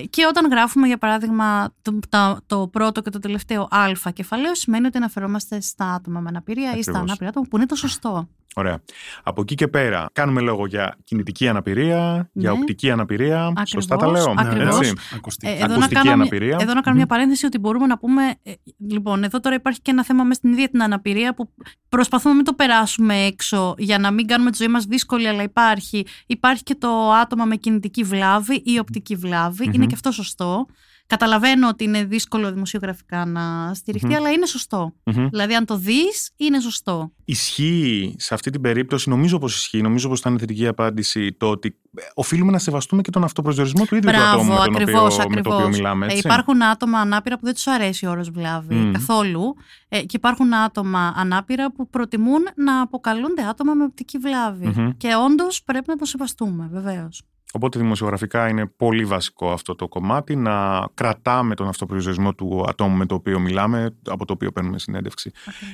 A: Ε, και όταν γράφουμε, για παράδειγμα, το, τα- το πρώτο και το τελευταίο Α κεφαλαίο, σημαίνει ότι αναφερόμαστε στα άτομα με αναπηρία ή στα
C: Ακριβώς.
A: ανάπηρα άτομα, που είναι το σωστό.
C: Ωραία. Από εκεί και πέρα, κάνουμε λόγο για κινητική αναπηρία, για
A: Ναι.
C: οπτική αναπηρία.
A: Ακριβώς,
C: Σωστά τα λέω.
A: ακριβώς.
C: έτσι.
B: Ακουστική.
A: Ε, εδώ, να
C: Ακουστική
A: κάνω,
C: αναπηρία.
A: εδώ να κάνω μια παρένθεση ότι μπορούμε να πούμε. ε, λοιπόν, εδώ τώρα υπάρχει και ένα θέμα μέσα στην ίδια την αναπηρία που προσπαθούμε να μην το περάσουμε έξω για να μην κάνουμε τη ζωή μας δύσκολη, αλλά υπάρχει. Υπάρχει και το άτομα με κινητική βλάβη ή οπτική βλάβη. Είναι και αυτό σωστό. Καταλαβαίνω ότι είναι δύσκολο δημοσιογραφικά να στηριχτεί,
C: Μμμ.
A: αλλά είναι σωστό.
C: Μμμ.
A: Δηλαδή, αν το δεις, είναι σωστό.
C: Ισχύει σε αυτή την περίπτωση, νομίζω πως ισχύει, νομίζω πως θα είναι θετική απάντηση το ότι ε, οφείλουμε να σεβαστούμε και τον αυτοπροσδιορισμό του ίδιου του ατόμου
A: Μπράβο,
C: με, τον
A: ακριβώς.
C: οποίο, με το οποίο μιλάμε.
A: Ε,
C: Έτσι.
A: υπάρχουν άτομα ανάπηρα που δεν τους αρέσει ο όρος βλάβη
C: Μμ.
A: καθόλου. Ε, και υπάρχουν άτομα ανάπηρα που προτιμούν να αποκαλούνται άτομα με οπτική βλάβη.
C: Μμμ.
A: Και όντως πρέπει να το σεβαστούμε, βεβαίως.
C: Οπότε δημοσιογραφικά είναι πολύ βασικό αυτό το κομμάτι να κρατάμε τον αυτοπροσδιορισμό του ατόμου με το οποίο μιλάμε, από το οποίο παίρνουμε συνέντευξη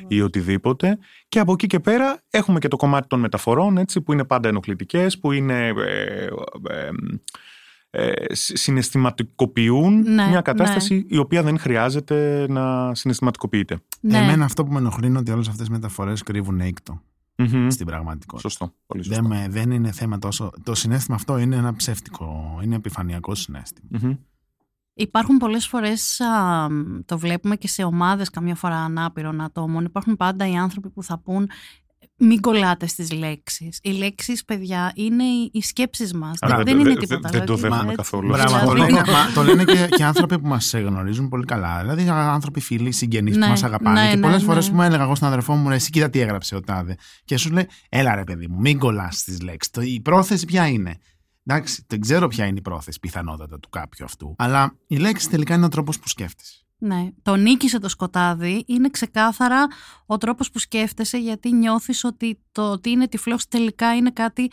C: ή οτιδήποτε. Και από εκεί και πέρα έχουμε και το κομμάτι των μεταφορών, έτσι, που είναι πάντα ενοχλητικές, που είναι... Ε, ε, ε, συ- συναισθηματικοποιούν
A: Ναι,
C: μια κατάσταση η οποία δεν χρειάζεται να συναισθηματικοποιείται.
A: Ναι,
B: Εμένα αυτό που με ενοχλεί είναι ότι όλες αυτές οι μεταφορές κρύβουν έκτο
C: Μμμ.
B: στην πραγματικότητα.
C: Σωστό. Πολύ σωστό.
B: Δεν, με, δεν είναι θέμα τόσο. Το συνέστημα αυτό είναι ένα ψεύτικο, είναι επιφανειακό συνέστημα.
C: Μμμ.
A: Υπάρχουν πολλές φορές, α, το βλέπουμε και σε ομάδες καμιά φορά ανάπηρων ατόμων, υπάρχουν πάντα οι άνθρωποι που θα πούν μην κολλάτε στις λέξεις. Οι λέξεις, παιδιά, είναι οι, οι σκέψεις μας.
C: Άρα
A: δεν,
C: δεν
A: δεν
C: το-
A: είναι
C: δεν-
A: τίποτα.
C: δεν το
A: δηλαδή,
C: δέχομαι
A: έτσι.
C: καθόλου.
B: Μπράβο,
A: Δηλαδή,
B: το λένε, μα, το λένε και, και άνθρωποι που μας γνωρίζουν πολύ καλά. Δηλαδή άνθρωποι φίλοι, συγγενείς
A: Ναι,
B: που μας αγαπάνε.
A: ναι,
B: και
A: ναι,
B: πολλές
A: ναι.
B: φορές που μου έλεγα εγώ στον αδερφό μου, «Ρε, εσύ κοίτα τι έγραψε ο Τάδε. Και σου λέει, έλα ρε παιδί μου, μην κολλάς στις λέξεις. Η πρόθεση ποια είναι; Εντάξει, δεν ξέρω ποια είναι η πρόθεση πιθανότατα του κάποιου αυτού. Αλλά η λέξη τελικά είναι ο τρόπος που σκέφτεσαι.
A: Ναι, το νίκησε το σκοτάδι είναι ξεκάθαρα ο τρόπος που σκέφτεσαι γιατί νιώθεις ότι το ότι είναι τυφλός τελικά είναι κάτι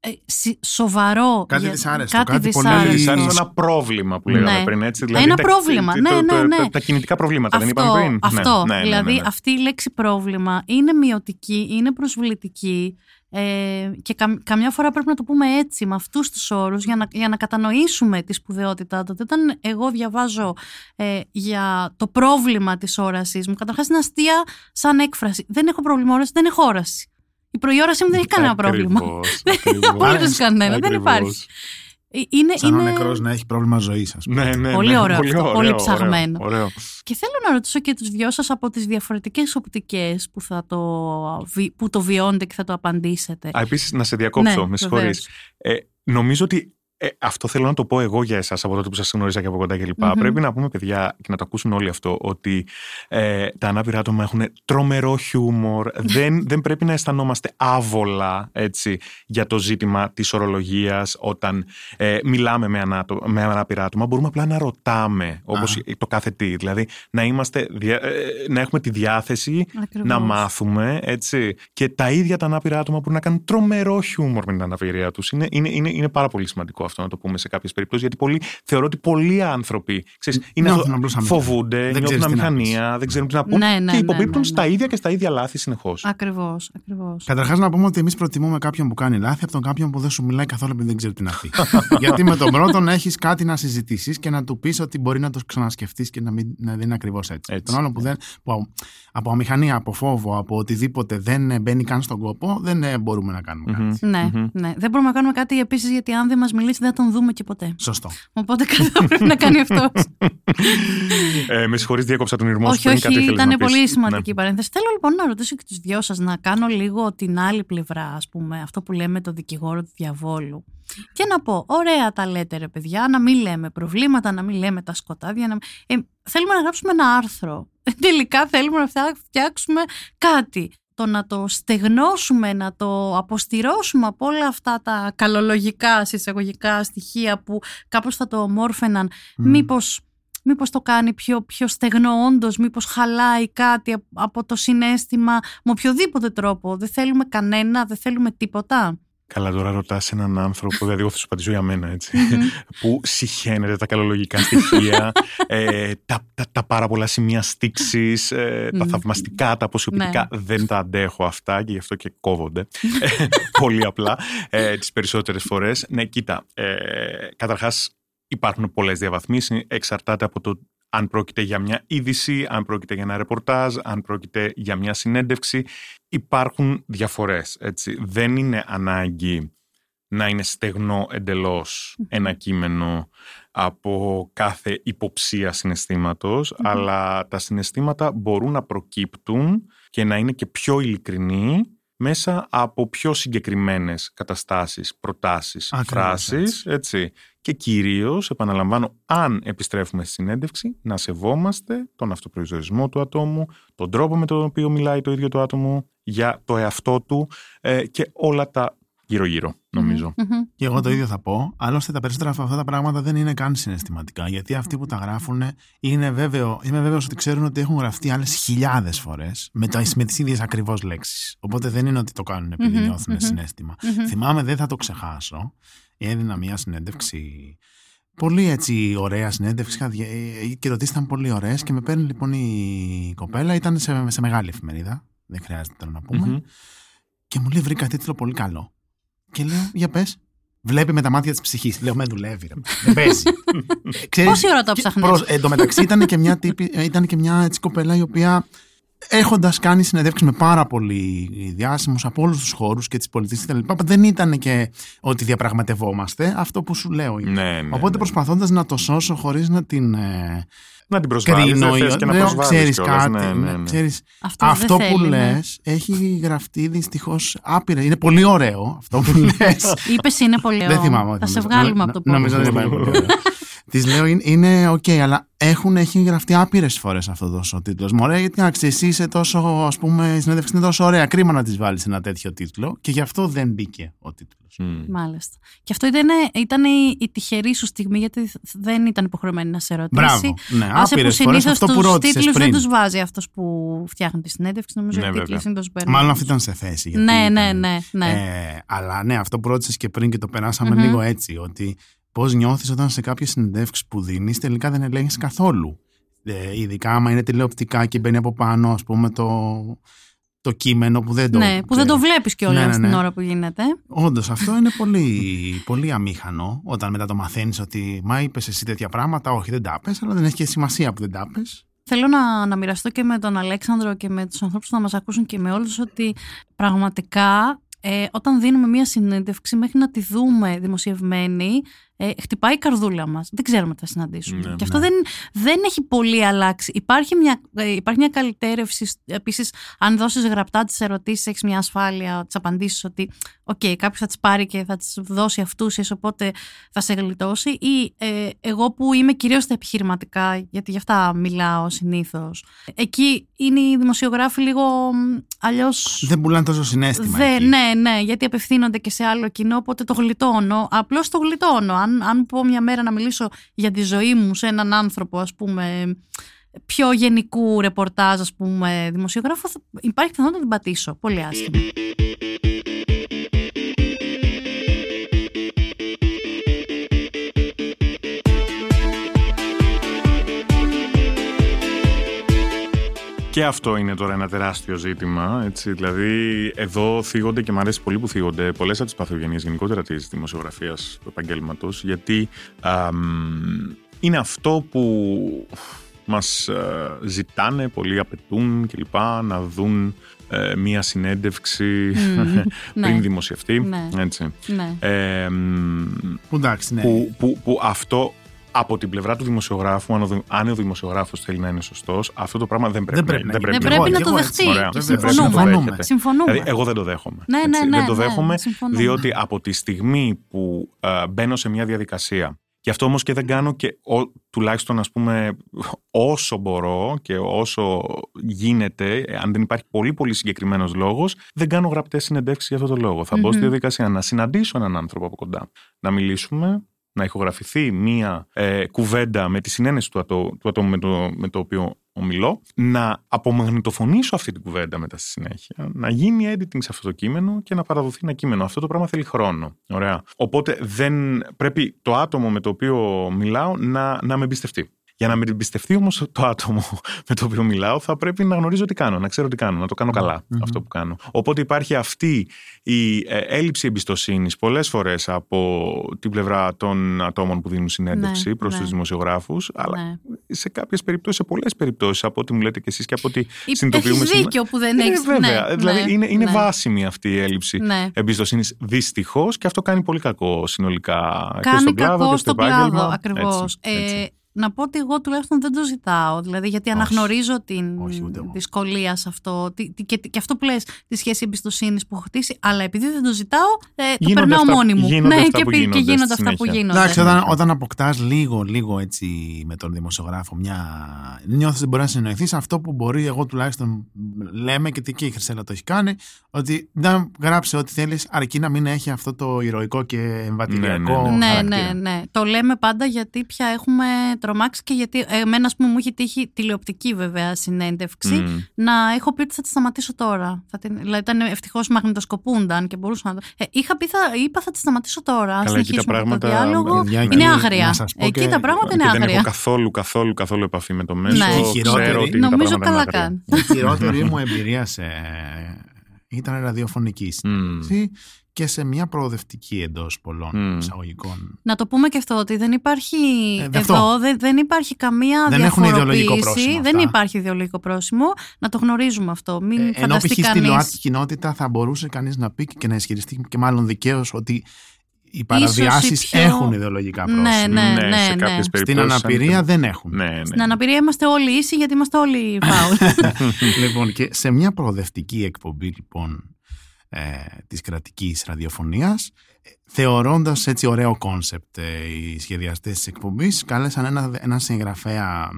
A: ε, συ- σοβαρό.
B: Κάτι
A: για-
B: δυσάρεστο,
A: Κάτι,
B: κάτι πολύ
C: Κάτι
A: δυσάρεστο.
C: σαν ένα πρόβλημα που λέγαμε
A: Ναι.
C: πριν, έτσι.
A: Ένα
C: τα-
A: πρόβλημα,
C: τα-
A: ναι,
C: τα-
A: ναι,
C: τα-
A: ναι.
C: τα- Τα κινητικά προβλήματα, δεν είπαμε πριν.
A: Αυτό,
C: Ναι, ναι, ναι,
A: δηλαδή
C: ναι.
A: αυτή η λέξη πρόβλημα είναι μειωτική, είναι προσβλητική ε, και καμ- καμιά φορά πρέπει να το πούμε έτσι, με αυτούς τους όρους, για να, για να κατανοήσουμε τη σπουδαιότητά του. Όταν εγώ διαβάζω ε, για το πρόβλημα της όραση μου, καταρχάς είναι αστεία σαν έκφραση. Δεν έχω πρόβλημα όραση, δεν έχω όραση. Η προϊόρασή μου δεν έχει κανένα πρόβλημα.
C: Ακριβώς,
A: Δεν
C: ακριβώς.
A: έχω απολύτω κανένα, δεν
C: Ακριβώς.
A: υπάρχει. Ε, Είναι,
B: Σαν ο
A: είναι...
B: νεκρός να έχει πρόβλημα ζωής, ας πούμε.
C: Ναι, ναι,
A: Πολύ
C: ναι,
A: ωραίο αυτό, πολύ
C: ωραίο,
A: ψαγμένο.
C: Ωραίο, ωραίο.
A: Και θέλω να ρωτήσω και τους δυο σας από τις διαφορετικές οπτικές που, θα το, βι- που το βιώνετε και θα το απαντήσετε.
C: Α, επίσης, να σε διακόψω,
A: Ναι,
C: με συγχωρείς. Ε, νομίζω ότι ε, αυτό θέλω να το πω εγώ για εσάς από τότε που σας γνώρισα και από κοντά κλπ.
A: Μμμ.
C: Πρέπει να πούμε, παιδιά, και να το ακούσουν όλοι αυτό, ότι ε, τα ανάπηρα άτομα έχουν τρομερό χιούμορ. δεν, δεν πρέπει να αισθανόμαστε άβολα έτσι, για το ζήτημα της ορολογίας όταν ε, μιλάμε με, ανάτο, με ανάπηρα άτομα. Μπορούμε απλά να ρωτάμε, όπως το κάθε τι. Δηλαδή, να, είμαστε, δια- ε, να έχουμε τη διάθεση
A: Ακριβώς.
C: να μάθουμε, έτσι. Και τα ίδια τα ανάπηρα άτομα μπορούν να κάνουν τρομερό χιούμορ με την αναπηρία τους. Είναι, είναι, είναι, είναι πάρα πολύ σημαντικό αυτό να το πούμε σε κάποιες περιπτώσεις, γιατί πολλοί, θεωρώ ότι πολλοί άνθρωποι ξέρεις, είναι
B: Νιώθουν
C: αυτό-
B: απλώς αμηχανία.
C: φοβούνται,
B: Δεν
C: νιώθουν
B: ξέρεις τι να
C: αμηχανία, δεν ξέρουν τι να πούν
A: Ναι, ναι,
C: και
A: ναι,
C: υποπίπτουν
A: ναι,
C: στα
A: ναι.
C: ίδια και στα ίδια λάθη συνεχώς.
A: Ακριβώς, ακριβώς.
B: Καταρχάς να πούμε ότι εμείς προτιμούμε κάποιον που κάνει λάθη από τον κάποιον που δεν σου μιλάει καθόλου επειδή δεν ξέρει τι να πει. Γιατί με τον πρώτον έχεις κάτι να συζητήσεις και να του πεις ότι μπορεί να το ξανασκεφτείς και να, μην, να δεν είναι ακριβώς έτσι.
C: Έτσι.
B: Τον άλλον που, δεν, που από- από αμηχανία, από φόβο, από οτιδήποτε δεν ε, μπαίνει καν στον κόπο, δεν ε, μπορούμε να κάνουμε κάτι.
A: Ναι, ναι. Δεν μπορούμε να κάνουμε κάτι επίσης γιατί αν δεν μας μιλήσει δεν θα τον δούμε και ποτέ.
B: Σωστό.
A: Οπότε κάτι θα πρέπει να κάνει αυτό.
C: Ε, με συγχωρείς, διέκοψα τον ήρμό σου.
A: όχι,
C: πριν,
A: όχι,
C: κάτι ήθελες να
A: ήταν
C: πεις.
A: πολύ σημαντική
C: Ναι.
A: η παρένθεση. Θέλω λοιπόν να ρωτήσω και τους δυο σας να κάνω λίγο την άλλη πλευρά, ας πούμε, αυτό που λέμε το δικηγόρο του διαβόλου. Και να πω, ωραία τα λέτε ρε παιδιά, να μην λέμε προβλήματα, να μην λέμε τα σκοτάδια. Να... Ε, θέλουμε να γράψουμε ένα άρθρο. Τελικά θέλουμε να φτιά- φτιάξουμε κάτι. Το να το στεγνώσουμε, να το αποστηρώσουμε από όλα αυτά τα καλολογικά, συσσαγωγικά στοιχεία που κάπως θα το ομόρφαιναν.
B: Μμ.
A: Μήπως, μήπως το κάνει πιο, πιο στεγνό όντως, μήπως χαλάει κάτι απ- από το συνέστημα με οποιοδήποτε τρόπο. Δεν θέλουμε κανένα, δεν θέλουμε τίποτα.
C: Καλά, τώρα ρωτάς έναν άνθρωπο, δηλαδή εγώ θα σου απαντήσω για μένα, έτσι. που συχαίνεται τα καλολογικά στοιχεία, ε, τα, τα, τα πάρα πολλά σημεία στήξης, ε, τα
A: Μμμ.
C: θαυμαστικά, τα αποσιοποιητικά. Δεν τα αντέχω αυτά και γι' αυτό και κόβονται. Ε, Πολύ απλά ε, τις περισσότερες φορές. Ναι, κοίτα. Ε, Καταρχάς, υπάρχουν πολλές διαβαθμίσεις. Εξαρτάται από το αν πρόκειται για μια είδηση, αν πρόκειται για ένα ρεπορτάζ, αν πρόκειται για μια συνέντευξη. Υπάρχουν διαφορές, έτσι. Δεν είναι ανάγκη να είναι στεγνό εντελώς ένα κείμενο από κάθε υποψία αλλά τα συναισθήματα μπορούν να προκύπτουν και να είναι και πιο ειλικρινοί μέσα από πιο συγκεκριμένες καταστάσεις, προτάσεις, Ακριβώς φράσεις, έτσι. Και κυρίως, επαναλαμβάνω, αν επιστρέφουμε στη συνέντευξη, να σεβόμαστε τον αυτοπροϊζορισμό του ατόμου, τον τρόπο με τον οποίο μιλάει το ίδιο το άτομο για το εαυτό του ε, και όλα τα γύρω-γύρω, νομίζω.
B: Και εγώ το ίδιο θα πω. Άλλωστε, τα περισσότερα από αυτά τα πράγματα δεν είναι καν συναισθηματικά. Γιατί αυτοί που τα γράφουν είναι βέβαιο, είμαι βέβαιος ότι ξέρουν ότι έχουν γραφτεί άλλες χιλιάδες φορές με, με τις ίδιες ακριβώς λέξεις. Οπότε δεν είναι ότι το κάνουν επειδή νιώθουν συνέστημα. Θυμάμαι, δεν θα το ξεχάσω. Έδινα μια συνέντευξη. Πολύ έτσι ωραία συνέντευξη. Οι ερωτήσεις ήταν πολύ ωραίες και με παίρνει λοιπόν η κοπέλα. Ήταν σε, σε μεγάλη εφημερίδα. Δεν χρειάζεται τώρα να πούμε. Και μου λέει: Βρήκα τίτλο πολύ καλό. Και λέω, για πες. Βλέπει με τα μάτια της ψυχής. Λέω, με δουλεύει. Ρε. Δεν παίζει.
A: Πόση ώρα το ψάχνεις;
B: Εν τω μεταξύ ήταν και μια, τύπη, ήταν και μια έτσι, κοπέλα η οποία έχοντας κάνει συνεντεύξεις με πάρα πολύ διάσημους από όλους τους χώρους και τις πολιτείες κτλ., δεν ήταν και ότι διαπραγματευόμαστε. Αυτό που σου λέω είναι.
C: Ναι, ναι,
B: Οπότε
C: ναι.
B: προσπαθώντας να το σώσω χωρίς να την. Ε,
C: να την προσβάλλεις, δεν θες και να προσβάλλεις
B: ξέρεις
C: κιόλας.
B: κάτι,
C: Ναι, ναι, ναι.
B: Ξέρεις,
A: Αυτό,
B: αυτό
A: δεν
B: που
A: θέλει, ναι.
B: λες έχει γραφτεί δυστυχώς άπειρα. Είναι πολύ ωραίο αυτό που λες.
A: Είπες είναι πολύ
B: δεν
A: ωραίο.
B: θυμάμαι.
A: Θα σε
B: νομίζω.
A: βγάλουμε
B: Νο-
A: από το
B: Νομίζω
A: podcast.
B: δεν είναι πολύ ωραίο. Της λέω είναι- είναι οκ, αλλά έχουν, έχει γραφτεί άπειρες φορές αυτό τόσο ο τίτλο. Μωρέ, γιατί να ξέρει, εσύ είσαι τόσο, ας πούμε, η συνέντευξη είναι τόσο ωραία. Κρίμα να της βάλεις ένα τέτοιο τίτλο και γι' αυτό δεν μπήκε ο τίτλος.
C: Μμ.
A: Μάλιστα. Και αυτό ήταν, ήταν η, η τυχερή σου στιγμή, γιατί δεν ήταν υποχρεωμένη να σε ρωτήσει.
B: Μπράβο. Ναι,
A: Άσε
B: άπειρες
A: που
B: φορές
A: συνήθως
B: αυτό που
A: του
B: ρώτησες
A: τίτλους δεν
B: πριν.
A: τους βάζει αυτός που φτιάχνει τη συνέντευξη. Νομίζω
C: Ναι,
A: ότι οι
C: βέβαια.
A: τίτλοι συνήθω παίρνουν.
B: Μάλλον αυτή ήταν σε θέση. γιατί
A: Ναι, ναι,
B: ήταν-
A: ναι. ναι.
B: Ε, αλλά ναι, αυτό που ρώτησες και πριν και το περάσαμε
A: Μμμ.
B: λίγο έτσι, ότι πώς νιώθεις όταν σε κάποιες συνεντεύξεις που δίνεις τελικά δεν ελέγχεις καθόλου. Ε, ειδικά άμα είναι τηλεοπτικά και μπαίνει από πάνω, ας πούμε, το, το κείμενο που δεν το.
A: ναι, που δεν το βλέπεις κιόλας
B: Ναι, ναι, ναι.
A: την ώρα που γίνεται.
B: Όντως, αυτό είναι πολύ, πολύ αμήχανο όταν μετά το μαθαίνεις ότι μα είπες εσύ τέτοια πράγματα. Όχι, δεν τα πες, αλλά δεν έχει και σημασία που δεν τα πες.
A: Θέλω να, να μοιραστώ και με τον Αλέξανδρο και με τους ανθρώπους που θα μας ακούσουν και με όλους ότι πραγματικά ε, όταν δίνουμε μία συνέντευξη μέχρι να τη δούμε δημοσιευμένη ε, χτυπάει η καρδούλα μας. Δεν ξέρουμε τι θα συναντήσουμε.
C: Ναι,
A: και αυτό δεν, δεν έχει πολύ αλλάξει. Υπάρχει μια, ε, υπάρχει μια καλυτέρευση. Επίσης, αν δώσεις γραπτά τις ερωτήσεις, έχεις μια ασφάλεια, τις απαντήσεις ότι οκ, κάποιος θα τις πάρει και θα τις δώσει αυτούσιες, οπότε θα σε γλιτώσει. Ή ε, εγώ που είμαι κυρίως στα επιχειρηματικά, γιατί γι' αυτά μιλάω συνήθως. Εκεί είναι οι δημοσιογράφοι λίγο μ, αλλιώς...
B: Δεν πουλάνε τόσο συνέστημα.
A: Δε,
B: εκεί.
A: ναι, ναι, γιατί απευθύνονται και σε άλλο κοινό, οπότε το γλιτώνω. Απλώς το γλιτώνω. Αν, αν πω μια μέρα να μιλήσω για τη ζωή μου σε έναν άνθρωπο, ας πούμε, πιο γενικού ρεπορτάζ, ας πούμε, δημοσιογράφο, θα- υπάρχει πιθανότητα να την πατήσω. Πολύ άσχημα.
C: Και αυτό είναι τώρα ένα τεράστιο ζήτημα. Έτσι. Δηλαδή, εδώ θίγονται και μου αρέσει πολύ που θίγονται πολλές από τις παθογενειέ γενικότερα της δημοσιογραφίας του επαγγέλματος, γιατί αμ, είναι αυτό που μας ε, ζητάνε, πολλοί απαιτούν κλπ. να δουν ε, μία συνέντευξη
A: Μμμ.
C: πριν
A: Ναι.
C: δημοσιευτεί.
A: Ναι.
C: Έτσι.
A: Ναι.
C: Ε, μ,
B: Που εντάξει, ναι.
C: που, που, που αυτό από την πλευρά του δημοσιογράφου, αν ο, δη- αν ο δημοσιογράφος θέλει να είναι σωστός, αυτό το πράγμα δεν πρέπει,
B: Δεν πρέπει
C: να-
B: να
C: δεν
A: Δεν
C: πρέπει,
A: πρέπει
B: εγώ-
A: να το
B: εγώ
A: δεχτεί.
C: Ωραία.
A: Και
C: Δεν πρέπει να το
A: συμφωνούμε.
B: δέχεται.
A: Συμφωνούμε.
C: Δηλαδή, εγώ δεν το δέχομαι.
A: Ναι, ναι,
C: Έτσι,
A: ναι,
C: δεν το
A: ναι,
C: δέχομαι,
A: συμφωνούμε.
C: διότι από τη στιγμή που ε, μπαίνω σε μια διαδικασία, και αυτό όμως και δεν κάνω και ο- τουλάχιστον ας πούμε όσο μπορώ και όσο γίνεται, ε, αν δεν υπάρχει πολύ πολύ συγκεκριμένος λόγος, δεν κάνω γραπτές συνεντεύξεις για αυτό το λόγο. Θα μπω στη
A: Μμμ.
C: διαδικασία να συναντήσω έναν άνθρωπο από κοντά, να μιλήσουμε, να ηχογραφηθεί μία ε, κουβέντα με τη συνένεση του, ατό, του ατόμου με το, με το οποίο ομιλώ, να απομαγνητοφωνήσω αυτή την κουβέντα μετά στη συνέχεια, να γίνει editing σε αυτό το κείμενο και να παραδοθεί ένα κείμενο. Αυτό το πράγμα θέλει χρόνο. Ωραία. Οπότε δεν πρέπει το άτομο με το οποίο μιλάω να, να με εμπιστευτεί. Για να με εμπιστευτεί όμως το άτομο με το οποίο μιλάω, θα πρέπει να γνωρίζω τι κάνω, να ξέρω τι κάνω, να το κάνω καλά αυτό που κάνω. Οπότε υπάρχει αυτή η ε, έλλειψη εμπιστοσύνης πολλές φορές από την πλευρά των ατόμων που δίνουν συνέντευξη
A: Ναι,
C: προς
A: ναι.
C: τους δημοσιογράφους, αλλά
A: Ναι.
C: σε κάποιες περιπτώσεις, σε πολλές περιπτώσεις, από ό,τι μου λέτε και εσείς και από ό,τι
A: Ή-
C: συνειδητοποιούμε
A: έχεις
C: σήμερα.
A: δίκιο που δεν
C: Ε,
A: έχεις-
C: βέβαια.
A: ναι,
C: δηλαδή
A: ναι,
C: είναι, είναι
A: ναι.
C: βάσιμη αυτή η έλλειψη
A: Ναι.
C: εμπιστοσύνης. Δυστυχώς και αυτό κάνει πολύ κακό συνολικά και
A: Κάνει
C: στον κλάδο
A: κακό
C: και στο
A: στον κλάδο,
C: επάγγελμα.
A: ακριβώς.
C: Έτσι, έτσι.
A: Ε, να πω ότι εγώ τουλάχιστον δεν το ζητάω. Δηλαδή, γιατί
B: Όχι.
A: αναγνωρίζω την
B: Όχι, ούτε εγώ.
A: δυσκολία σε αυτό. τι- τι- Και, και αυτό που λες, τη σχέση εμπιστοσύνης που έχω χτίσει. Αλλά επειδή δεν το ζητάω, ε, το
C: Γίνονται
A: περνάω
C: αυτά-
A: μόνη μου.
C: γίνονται
A: ναι,
C: αυτά
A: και,
C: που
A: πι- και
C: γίνονται
A: γίνονται
C: στη
A: αυτά που
C: συνέχεια.
A: γίνονται.
B: Εντάξει, όταν, όταν αποκτάς λίγο, λίγο έτσι με τον δημοσιογράφο μια. Νιώθω ότι μπορεί να συνεννοηθεί αυτό που μπορεί, εγώ τουλάχιστον λέμε και τι και η Χρυσέλα το έχει κάνει, ότι να γράψει ό,τι θέλεις, αρκεί να μην έχει αυτό το ηρωικό και εμβατηριακό.
C: Ναι,
A: Ναι,
B: χαρακτήρα.
A: ναι, ναι. Το λέμε πάντα γιατί πια έχουμε τρομάξει και γιατί εμένα, ας πούμε, μου έχει τύχει τηλεοπτική βέβαια συνέντευξη
C: Μμ.
A: να έχω πει ότι θα τη σταματήσω τώρα. Θα την, δηλαδή ήταν ευτυχώς μαγνητοσκοπούνταν και μπορούσα να το. Ε, είχα πει, θα, είπα θα τη σταματήσω τώρα. Αν
C: Καλά, εκεί τα
A: συνεχίσουμε με το
C: πράγματα,
A: διάλογο.
B: παιδιά,
A: είναι
B: εκεί
A: άγρια.
B: να σας πω
A: Εκεί
B: και-
A: τα πράγματα
C: Και
A: είναι
C: δεν έχω
A: άγρια.
C: καθόλου, καθόλου, καθόλου επαφή με το μέσο.
A: Ναι.
B: Η χειρότερη-
C: Ξέρω ότι τα
A: Νομίζω
C: πράγματα είναι
A: καλά
C: άγρια.
A: κάνει.
B: Η χειρότερη μου εμπειρία σε... ήταν ραδιοφωνική
C: Μμ.
B: συνέντευξη και σε μια προοδευτική εντός πολλών
C: Μμ.
B: εισαγωγικών.
A: Να το πούμε και αυτό ότι δεν υπάρχει
B: Ε, δε
A: εδώ,
B: αυτό.
A: δεν, δεν υπάρχει καμία
B: Δεν έχουν ιδεολογικό
A: διαφοροποίηση.
B: πρόσημο
A: Δεν
B: αυτά.
A: υπάρχει ιδεολογικό πρόσημο. Να το γνωρίζουμε αυτό. Μην
B: Ε, ενώ
A: φανταστεί
B: π.χ. στη
A: κανείς.
B: ΛΟΑΤΚΙ κοινότητα θα μπορούσε κανείς να πει και να ισχυριστεί και μάλλον δικαίως ότι οι παραβιάσεις
A: πιο-
B: έχουν ιδεολογικά πρόσημα.
A: Ναι, ναι,
C: Ναι,
A: ναι,
C: σε
A: ναι.
C: κάποιες
B: Στην
C: περιπτώσεις,
B: αναπηρία
C: αν-
B: δεν έχουν.
C: Ναι, ναι.
A: Στην αναπηρία είμαστε όλοι ίσοι γιατί είμαστε όλοι φάουλ.
B: λοιπόν, και σε μια προοδευτική εκπομπή λοιπόν ε, της κρατικής ραδιοφωνίας ε, θεωρώντας έτσι ωραίο κόνσεπτ ε, οι σχεδιαστές της εκπομπής κάλεσαν ένα, ένα συγγραφέα μ,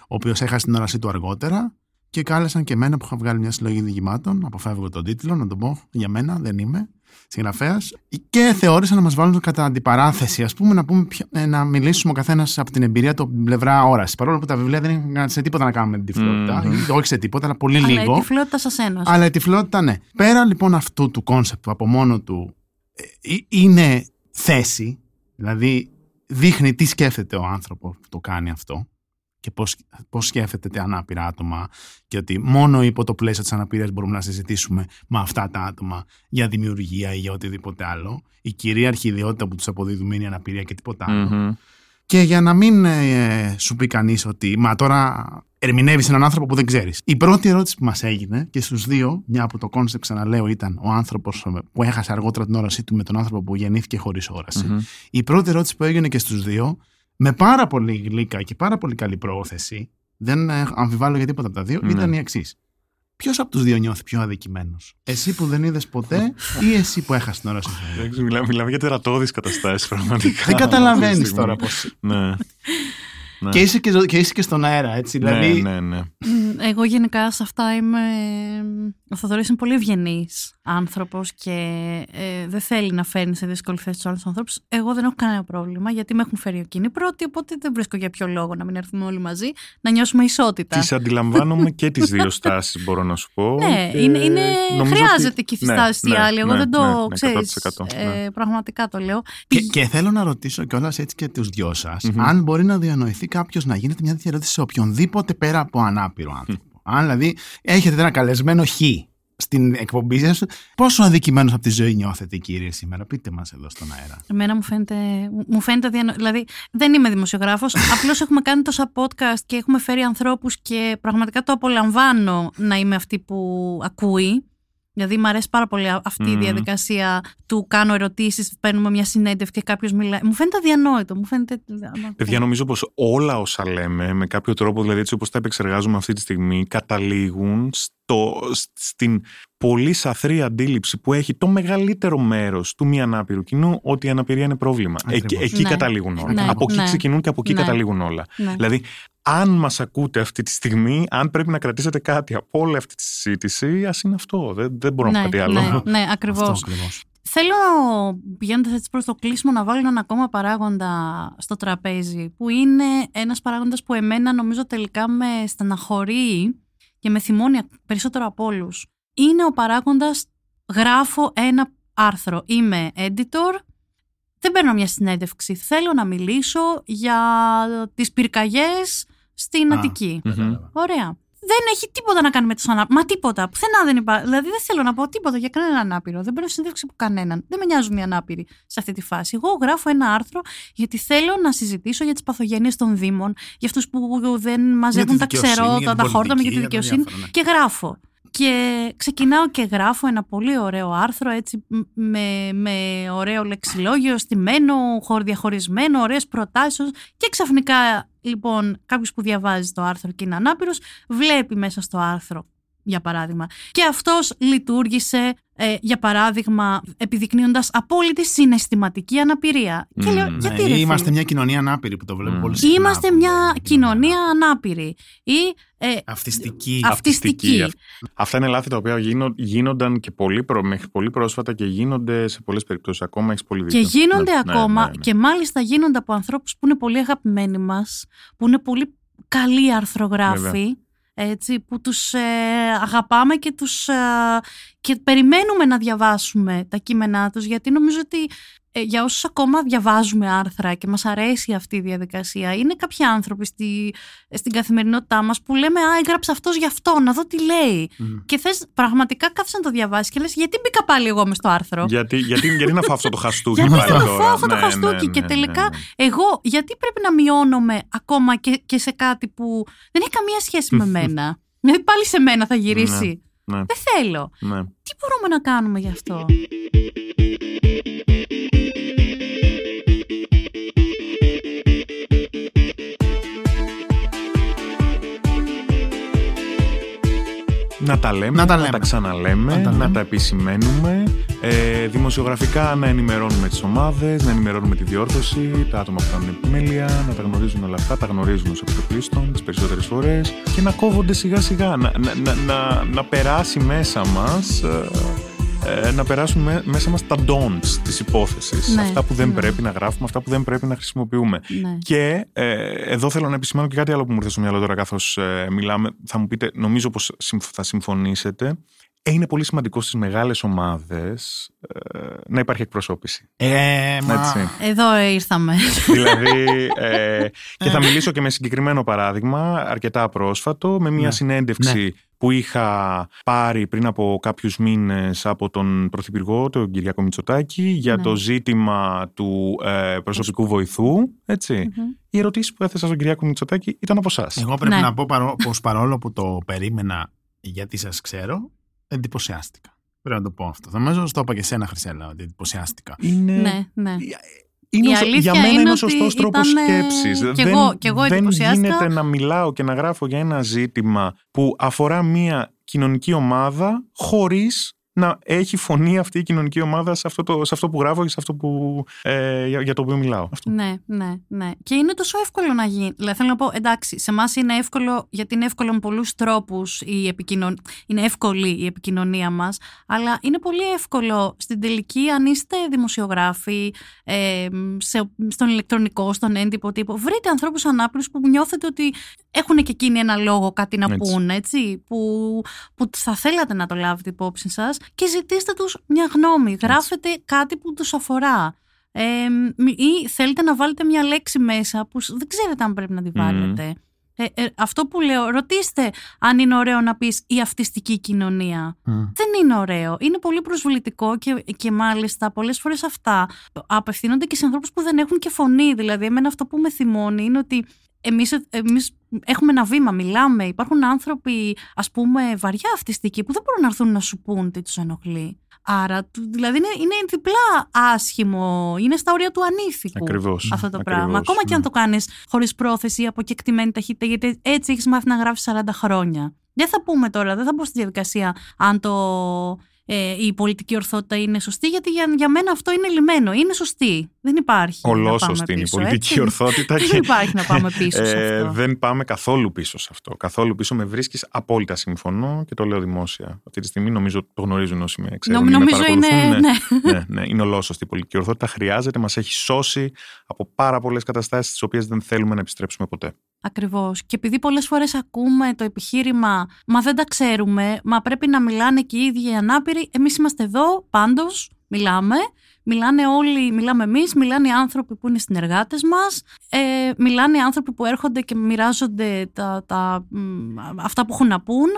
B: ο οποίος έχασε την όρασή του αργότερα και κάλεσαν και εμένα που είχα βγάλει μια συλλογή διηγημάτων αποφεύγω τον τίτλο να τον πω για μένα δεν είμαι συγγραφέας. Και θεώρησαν να μας βάλουν κατά αντιπαράθεση, ας πούμε, να, πούμε ποιο- ε, να μιλήσουμε ο καθένας από την εμπειρία του από την πλευρά όρασης. Παρόλο που τα βιβλία δεν είχαν σε τίποτα να κάνουν με την τυφλότητα.
C: Μμμ.
B: ή Όχι σε τίποτα, αλλά πολύ
A: Αλλά η
B: λίγο.
A: τυφλότητα σας ένωσε.
B: Αλλά η τυφλότητα, ναι. Πέρα λοιπόν αυτού του κόνσεπτ που από μόνο του ε, ε, είναι θέση, δηλαδή δείχνει τι σκέφτεται ο άνθρωπο που το κάνει αυτό και πώς, πώς σκέφτεται τα ανάπηρα άτομα και ότι μόνο υπό το πλαίσιο της αναπηρίας μπορούμε να συζητήσουμε με αυτά τα άτομα για δημιουργία ή για οτιδήποτε άλλο. Η κυρίαρχη ιδιότητα που τους αποδίδουμε είναι η αναπηρία και τίποτα άλλο.
C: Μμμ.
B: Και για να μην ε, σου πει κανείς ότι μα τώρα ερμηνεύεις έναν άνθρωπο που δεν ξέρεις. Η πρώτη ερώτηση που μας έγινε και στους δύο, μια από το κόνσεπτ ξαναλέω, ήταν ο άνθρωπος που έχασε αργότερα την όρασή του με τον άνθρωπο που γεννήθηκε χωρίς όραση.
C: Μμμ.
B: Η πρώτη ερώτηση που έγινε και στους δύο, με πάρα πολύ γλύκα και πάρα πολύ καλή πρόθεση, δεν ε, αμφιβάλλω για τίποτα από τα δύο,
C: Ναι.
B: ήταν η εξής. Ποιος από τους δύο νιώθει πιο αδικημένος, Εσύ που δεν είδες ποτέ ή εσύ που έχασες την όραση.
C: Εντάξει, μιλάμε, μιλάμε για τερατώδεις καταστάσεις πραγματικά.
B: δεν
C: αυτή
B: καταλαβαίνει
C: τη
B: τώρα
C: στιγμή.
B: πώς.
C: Ναι. Ναι.
B: Και είσαι και, ζω- και είσαι και στον αέρα, έτσι.
C: Ναι,
B: Δηλαδή,
C: ναι, ναι.
A: Μ, Εγώ γενικά σε αυτά είμαι. Ο Θοδωρής είναι πολύ ευγενής άνθρωπος και ε, δεν θέλει να φέρνει σε δύσκολη θέση τους άλλους ανθρώπους. Εγώ δεν έχω κανένα πρόβλημα γιατί με έχουν φέρει εκείνοι πρώτοι, οπότε δεν βρίσκω για ποιο λόγο να μην έρθουμε όλοι μαζί να νιώσουμε ισότητα.
C: Τις αντιλαμβάνομαι και τις δύο στάσεις μπορώ να σου πω.
A: Ναι,
C: και
A: είναι, είναι,
C: νομίζω
A: χρειάζεται
C: ότι-
A: και η
C: Ναι,
A: φυστάση στη
C: ναι,
A: άλλη. Εγώ
C: ναι,
A: δεν το
C: ναι, ναι,
A: ξέρεις.
C: 100%, ναι.
A: Ε, πραγματικά το λέω.
B: Και, και θέλω να ρωτήσω κιόλας έτσι και τους δυο σας,
C: Μμμ.
B: αν μπορεί να διανοηθεί κάποιος να γίνεται μια τέτοια ερώτηση σε οποιονδήποτε πέρα από ανάπηρο άνθρωπο. Αν δηλαδή έχετε ένα καλεσμένο χ στην εκπομπή σας, πόσο αδικημένος από τη ζωή νιώθετε, κύριε, σήμερα; Πείτε μας εδώ στον αέρα.
A: Εμένα μου φαίνεται, μου φαίνεται διανο... Δηλαδή, δεν είμαι δημοσιογράφος, απλώς έχουμε κάνει τόσα podcast και έχουμε φέρει ανθρώπους και πραγματικά το απολαμβάνω να είμαι αυτή που ακούει. Δηλαδή, μου αρέσει πάρα πολύ αυτή η
C: Μμμ.
A: διαδικασία του κάνω ερωτήσεις, παίρνουμε μια συνέντευξη και κάποιος μιλάει. Μου φαίνεται αδιανόητο. Μου φαίνεται...
C: Παιδιά, νομίζω πως όλα όσα λέμε, με κάποιο τρόπο, δηλαδή έτσι όπως τα επεξεργάζουμε αυτή τη στιγμή, καταλήγουν στο, στην πολύ σαθρή αντίληψη που έχει το μεγαλύτερο μέρος του μη ανάπηρου κοινού ότι η αναπηρία είναι πρόβλημα. Εκεί,
B: Ακριβώς.
C: εκεί
A: Ναι.
C: καταλήγουν όλα.
A: Ναι,
C: από εκεί
A: ναι.
C: ξεκινούν και από εκεί
A: Ναι.
C: καταλήγουν όλα.
A: Ναι.
C: Δηλαδή, αν μας ακούτε αυτή τη στιγμή, αν πρέπει να κρατήσετε κάτι από όλη αυτή τη συζήτηση, ας είναι αυτό. Δεν, δεν μπορώ να πω κάτι άλλο.
A: ναι, ναι, ακριβώς.
B: Αυτό ακριβώς.
A: Θέλω, πηγαίνοντας έτσι προς το κλείσιμο, να βάλω έναν ακόμα παράγοντα στο τραπέζι, που είναι ένας παράγοντας που εμένα νομίζω τελικά με στεναχωρεί και με θυμώνει περισσότερο από όλους. Είναι ο παράγοντας γράφω ένα άρθρο. Είμαι editor, δεν παίρνω μια συνέντευξη. Θέλω να μιλήσω για τις πυρκαγιές στην
B: Α,
A: Αττική.
C: Μμμ.
A: Ωραία. Δεν έχει τίποτα να κάνει με του ανάπηρου. Μα τίποτα. Πουθενά δεν υπάρχει. Δηλαδή δεν θέλω να πω τίποτα για κανέναν ανάπηρο. Δεν παίρνω συνέντευξη από κανέναν. Δεν με νοιάζουν οι ανάπηροι σε αυτή τη φάση. Εγώ γράφω ένα άρθρο γιατί θέλω να συζητήσω για τις παθογένειες των Δήμων, για αυτούς που δεν μαζεύουν τα
B: δικαιοσύνη, για
A: ξερότα,
B: την
A: τα χόρτα με για τη
B: πολιτική, για τα
A: δικαιοσύνη.
B: διάφορα, ναι.
A: Και γράφω. Και ξεκινάω και γράφω ένα πολύ ωραίο άρθρο έτσι μ- με, με ωραίο λεξιλόγιο, στημένο, χωρ- διαχωρισμένο, ωραίες προτάσεις. Και ξαφνικά λοιπόν κάποιος που διαβάζει το άρθρο και είναι ανάπηρος βλέπει μέσα στο άρθρο για παράδειγμα. Και αυτός λειτουργήσε, ε, για παράδειγμα, επιδεικνύοντας απόλυτη συναισθηματική αναπηρία. Και
C: Μμμ,
A: λέω,
C: ναι,
A: γιατί
B: Ναι,
A: ρε
B: είμαστε
A: φίλε,
B: μια κοινωνία ανάπηρη που το βλέπω
C: Μμ.
B: πολύ συχνά.
A: Είμαστε
B: που
A: μια
B: λέει
A: κοινωνία ανάπηρη. Ή ε,
B: Αυτιστική.
A: αυτιστική.
C: Αυτιστική. Αυτά είναι λάθη τα οποία γίνο- γίνονταν και πολύ προ, μέχρι πολύ πρόσφατα και γίνονται σε πολλές περιπτώσεις ακόμα. Έχεις πολύ
A: Και
C: δίκιο.
A: γίνονται
C: Ναι, ναι,
A: ακόμα
C: ναι, ναι.
A: και μάλιστα γίνονται από ανθρώπους που είναι πολύ αγαπημένοι μας, που είναι πολύ καλοί αρθρογράφοι,
C: Βέβαια.
A: Έτσι, που τους ε, αγαπάμε και, τους, ε, και περιμένουμε να διαβάσουμε τα κείμενά τους, γιατί νομίζω ότι ε, για όσους ακόμα διαβάζουμε άρθρα και μας αρέσει αυτή η διαδικασία, είναι κάποιοι άνθρωποι στη, στην καθημερινότητά μας που λέμε «Α, έγραψε αυτός γι' αυτό, να δω τι λέει».
B: Μμ.
A: Και θες πραγματικά κάθεσαι να το διαβάσεις και λες «Γιατί μπήκα πάλι εγώ μες στο άρθρο».
C: Γιατί, γιατί, γιατί να φάω αυτό το χαστούκι
A: Γιατί
C: πάλι
A: να
C: τώρα;
A: φάω αυτό το
C: Ναι,
A: χαστούκι
C: ναι,
A: και
C: ναι,
A: τελικά
C: ναι, ναι.
A: εγώ γιατί πρέπει να μειώνομαι ακόμα και, και σε κάτι που δεν έχει καμία σχέση με μένα; Δηλαδή πάλι σε μένα θα γυρίσει.
C: Ναι,
A: Δεν θέλω.
C: ναι.
A: Τι μπορούμε να κάνουμε γι' αυτό;
C: Να τα λέμε,
B: Να τα
C: να
B: λέμε.
C: τα ξαναλέμε,
B: Να τα
C: να
B: λέμε.
C: τα επισημαίνουμε. Ε, δημοσιογραφικά να ενημερώνουμε τις ομάδες, να ενημερώνουμε τη διόρθωση, τα άτομα που κάνουν επιμέλεια, να τα γνωρίζουν όλα αυτά, τα γνωρίζουν ως επιτοπλίστων τις περισσότερες φορές και να κόβονται σιγά σιγά, να, να, να, να, να περάσει μέσα μας... ε, ε, να περάσουν με- μέσα μας τα don'ts της υπόθεσης.
A: Ναι,
C: αυτά που δεν
A: ναι.
C: πρέπει να γράφουμε, αυτά που δεν πρέπει να χρησιμοποιούμε.
A: Ναι.
C: Και ε, εδώ θέλω να επισημάνω και κάτι άλλο που μου ήρθε στο μυαλό τώρα καθώς ε, μιλάμε. Θα μου πείτε, νομίζω πως συμφ- θα συμφωνήσετε. Ε, είναι πολύ σημαντικό στις μεγάλες ομάδες ε, να υπάρχει εκπροσώπηση.
B: Ε, μα...
C: Έτσι.
A: Εδώ ήρθαμε.
C: δηλαδή, ε, και θα μιλήσω και με συγκεκριμένο παράδειγμα, αρκετά πρόσφατο, με μια
B: Ναι.
C: συνέντευξη που είχα πάρει πριν από κάποιους μήνες από τον Πρωθυπουργό, τον Κυριάκο Μητσοτάκη, για
A: Ναι.
C: το ζήτημα του ε, προσωπικού βοηθού, έτσι.
A: Μμμ.
C: Οι ερωτήσεις που έθεσα στον Κυριάκο Μητσοτάκη ήταν από εσάς.
B: Εγώ πρέπει
A: Ναι.
B: να πω παρό, πως παρόλο που το περίμενα γιατί σας ξέρω, εντυπωσιάστηκα. Πρέπει να το πω αυτό. Θα νομίζω το είπα και σένα, Χρυσέλα, ότι εντυπωσιάστηκα.
C: Είναι,
A: ναι, ναι.
C: Είναι
A: Η
C: ο σω-
A: αλήθεια
C: για μένα
A: είναι
C: είναι ο
A: ότι
C: σωστός τρόπος
A: ήταν, ε,
C: σκέψης.
A: κι
C: δεν,
A: εγώ- κι εγώ
C: δεν
A: εντυπωσιάστηκα.
C: γίνεται να μιλάω και να γράφω για ένα ζήτημα που αφορά μια κοινωνική ομάδα χωρίς να έχει φωνή αυτή η κοινωνική ομάδα σε αυτό, το, σε αυτό που γράφω και σε αυτό που, ε, για, για το οποίο μιλάω. Αυτό.
A: Ναι, ναι, ναι. Και είναι τόσο εύκολο να γίνει. Δηλαδή, θέλω να πω, εντάξει, σε εμάς είναι εύκολο, γιατί είναι εύκολο με πολλούς τρόπους η επικοινωνία. Είναι εύκολη η επικοινωνία μας, αλλά είναι πολύ εύκολο στην τελική, αν είστε δημοσιογράφοι, ε, σε, στον ηλεκτρονικό, στον έντυπο τύπο, βρείτε ανθρώπους ανάπηρους που νιώθετε ότι έχουν και εκείνοι ένα λόγο, κάτι να
C: Έτσι.
A: πούν, έτσι, που, που θα θέλατε να το λάβετε υπόψη σας και ζητήστε τους μια γνώμη. Γράφετε κάτι που τους αφορά. Ε, μ- ή θέλετε να βάλετε μια λέξη μέσα που σ- δεν ξέρετε αν πρέπει να τη
C: Μμμ.
A: βάλετε. Ε, ε, αυτό που λέω, ρωτήστε αν είναι ωραίο να πεις η αυτιστική κοινωνία.
B: Μμ.
A: Δεν είναι ωραίο. Είναι πολύ προσβλητικό και, και μάλιστα πολλές φορές αυτά απευθύνονται και σε ανθρώπους που δεν έχουν και φωνή. Δηλαδή, εμένα αυτό που με θυμώνει είναι ότι εμείς, εμείς έχουμε ένα βήμα, μιλάμε. Υπάρχουν άνθρωποι, ας πούμε, βαριά αυτιστικοί που δεν μπορούν να έρθουν να σου πούν τι τους ενοχλεί. Άρα, του- δηλαδή, είναι, είναι διπλά άσχημο. Είναι στα όρια του ανήθικου
C: Ακριβώς,
A: αυτό το
C: ακριβώς,
A: πράγμα. Ακόμα και
C: ναι.
A: αν το κάνεις χωρίς πρόθεση ή από κεκτημένη ταχύτητα, γιατί έτσι έχεις μάθει να γράφεις 40 χρόνια. Δεν θα πούμε τώρα, δεν θα μπω στη διαδικασία αν το, ε, η πολιτική ορθότητα είναι σωστή, γιατί για, για μένα αυτό είναι λιμένο. Είναι σωστή. Δεν υπάρχει. να πάμε
C: Ολόσωστη είναι η
A: πίσω,
C: πολιτική
A: έτσι.
C: ορθότητα.
A: Δεν
C: και,
A: υπάρχει να πάμε πίσω σε
C: ε,
A: αυτό.
C: δεν πάμε καθόλου πίσω σε αυτό. Καθόλου πίσω με βρίσκεις απόλυτα συμφωνώ και το λέω δημόσια. Αυτή τη στιγμή νομίζω το γνωρίζουν όσοι με ξέρουν.
A: Νομ-
C: ή με
A: νομίζω είναι.
C: παρακολουθούν.
A: Ναι.
C: ναι, ναι, είναι ολόσωστη η πολιτική ορθότητα. Χρειάζεται, μας έχει σώσει από πάρα πολλές καταστάσεις τις οποίες δεν θέλουμε να επιστρέψουμε ποτέ.
A: Ακριβώς. Και επειδή πολλές φορές ακούμε το επιχείρημα, Μα δεν τα ξέρουμε, μα πρέπει να μιλάνε και οι ίδιοι οι ανάπηροι. Εμείς είμαστε εδώ πάντως μιλάμε. Μιλάνε όλοι, μιλάμε εμείς, μιλάνε οι άνθρωποι που είναι συνεργάτες μας, ε, μιλάνε οι άνθρωποι που έρχονται και μοιράζονται τα, τα, αυτά που έχουν να πούν.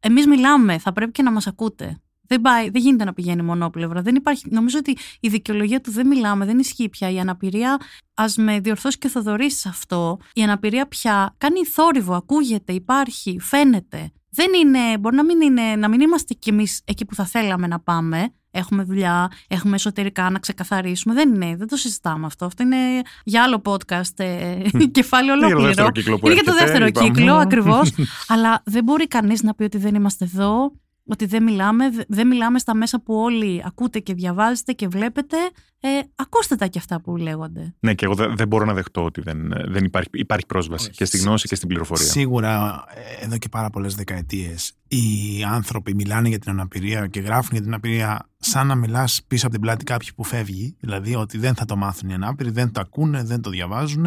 A: Εμείς μιλάμε, θα πρέπει και να μας ακούτε. Δεν, πάει, δεν γίνεται να πηγαίνει μονόπλευρα. Δεν υπάρχει, νομίζω ότι η δικαιολογία του δεν μιλάμε, δεν ισχύει πια. Η αναπηρία, ας με διορθώσει και ο Θοδωρής σε αυτό, η αναπηρία πια κάνει θόρυβο, ακούγεται, υπάρχει, φαίνεται. Δεν είναι, μπορεί να μην, είναι, να μην είμαστε κι εμείς εκεί που θα θέλαμε να πάμε. Έχουμε δουλειά, έχουμε εσωτερικά να ξεκαθαρίσουμε. Δεν είναι, δεν το συζητάμε αυτό. Αυτό είναι για άλλο podcast, ε, κεφάλαιο ολόκληρο.
C: Είναι
A: για το δεύτερο κύκλο, ακριβώς. Αλλά δεν μπορεί κανείς να πει ότι δεν είμαστε εδώ ότι δεν μιλάμε, δεν μιλάμε στα μέσα που όλοι ακούτε και διαβάζετε και βλέπετε. Ε, ακούστε τα και αυτά που λέγονται.
C: Ναι, και εγώ δεν, μπορώ να δεχτώ ότι δεν, δεν υπάρχει, υπάρχει πρόσβαση και στη γνώση και στην πληροφορία.
B: Σίγουρα, ε, εδώ και πάρα πολλές δεκαετίες, οι άνθρωποι μιλάνε για την αναπηρία και γράφουν για την αναπηρία σαν να μιλάς πίσω από την πλάτη κάποιου που φεύγει. Δηλαδή ότι δεν θα το μάθουν οι ανάπηροι, δεν το ακούνε, δεν το διαβάζουν.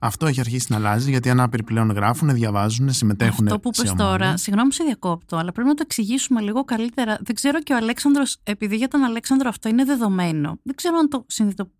B: Αυτό έχει αρχίσει να αλλάζει γιατί οι ανάπηροι πλέον γράφουν, διαβάζουν, συμμετέχουν.
A: Αυτό που είπες τώρα, συγγνώμη που σε διακόπτω, αλλά πρέπει να το εξηγήσουμε λίγο καλύτερα. Δεν ξέρω και ο Αλέξανδρος, επειδή για τον Αλέξανδρο αυτό είναι δεδομένο. Δεν ξέρω αν το,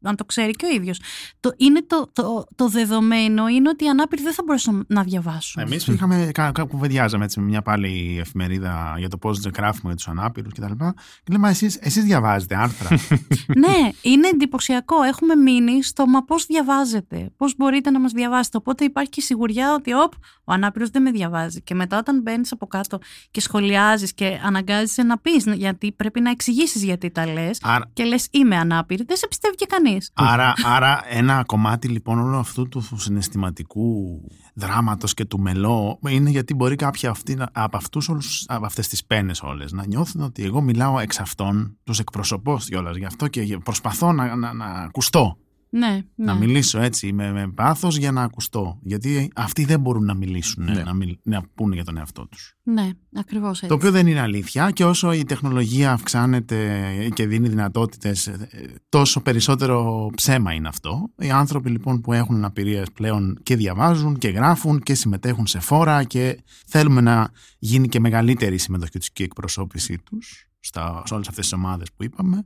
A: αν το ξέρει και ο ίδιος. Το, είναι το, το, το δεδομένο είναι ότι οι ανάπηροι δεν θα μπορέσουν να διαβάσουν.
B: Εμείς είχαμε, κάπου κουβεντιάζαμε έτσι με μια πάλι εφημερίδα για το πώς γράφουμε για τους ανάπηρους κτλ. Και, και λέμε, εσείς εσείς διαβάζετε άρθρα.
A: ναι, είναι εντυπωσιακό. Έχουμε μείνει στο μα πώς διαβάζετε, πώς μπορείτε να μας διαβάσετε. Οπότε υπάρχει και η σιγουριά ότι οπ, ο ανάπηρος δεν με διαβάζει. Και μετά όταν μπαίνεις από κάτω και σχολιάζεις και αναγκάζεσαι να πεις, γιατί πρέπει να εξηγήσεις γιατί τα λες. Άρα... Και λες, είμαι ανάπηρη, δεν σε πιστεύει και κανείς.
B: Άρα, άρα, ένα κομμάτι λοιπόν όλου αυτού του συναισθηματικού δράματος και του μελό είναι γιατί μπορεί κάποιοι αυτοί, από, αυτούς όλους, από αυτές τις πένες όλες να νιώθουν ότι εγώ μιλάω εξ αυτών, τους εκπροσωπώ κιόλας γι' αυτό και προσπαθώ να, να, να ακουστώ.
A: Ναι, ναι.
B: Να μιλήσω έτσι με, με πάθος για να ακουστώ. Γιατί αυτοί δεν μπορούν να μιλήσουν, ναι. να, μιλ, να πούνε για τον εαυτό τους.
A: Ναι, ακριβώς έτσι.
B: Το οποίο δεν είναι αλήθεια και όσο η τεχνολογία αυξάνεται και δίνει δυνατότητες, ε, τόσο περισσότερο ψέμα είναι αυτό. Οι άνθρωποι λοιπόν που έχουν αναπηρίες πλέον και διαβάζουν και γράφουν και συμμετέχουν σε φόρα και θέλουμε να γίνει και μεγαλύτερη η συμμετοχή τους και η εκπροσώπησή τους στα, σε όλες αυτές τις ομάδες που είπαμε.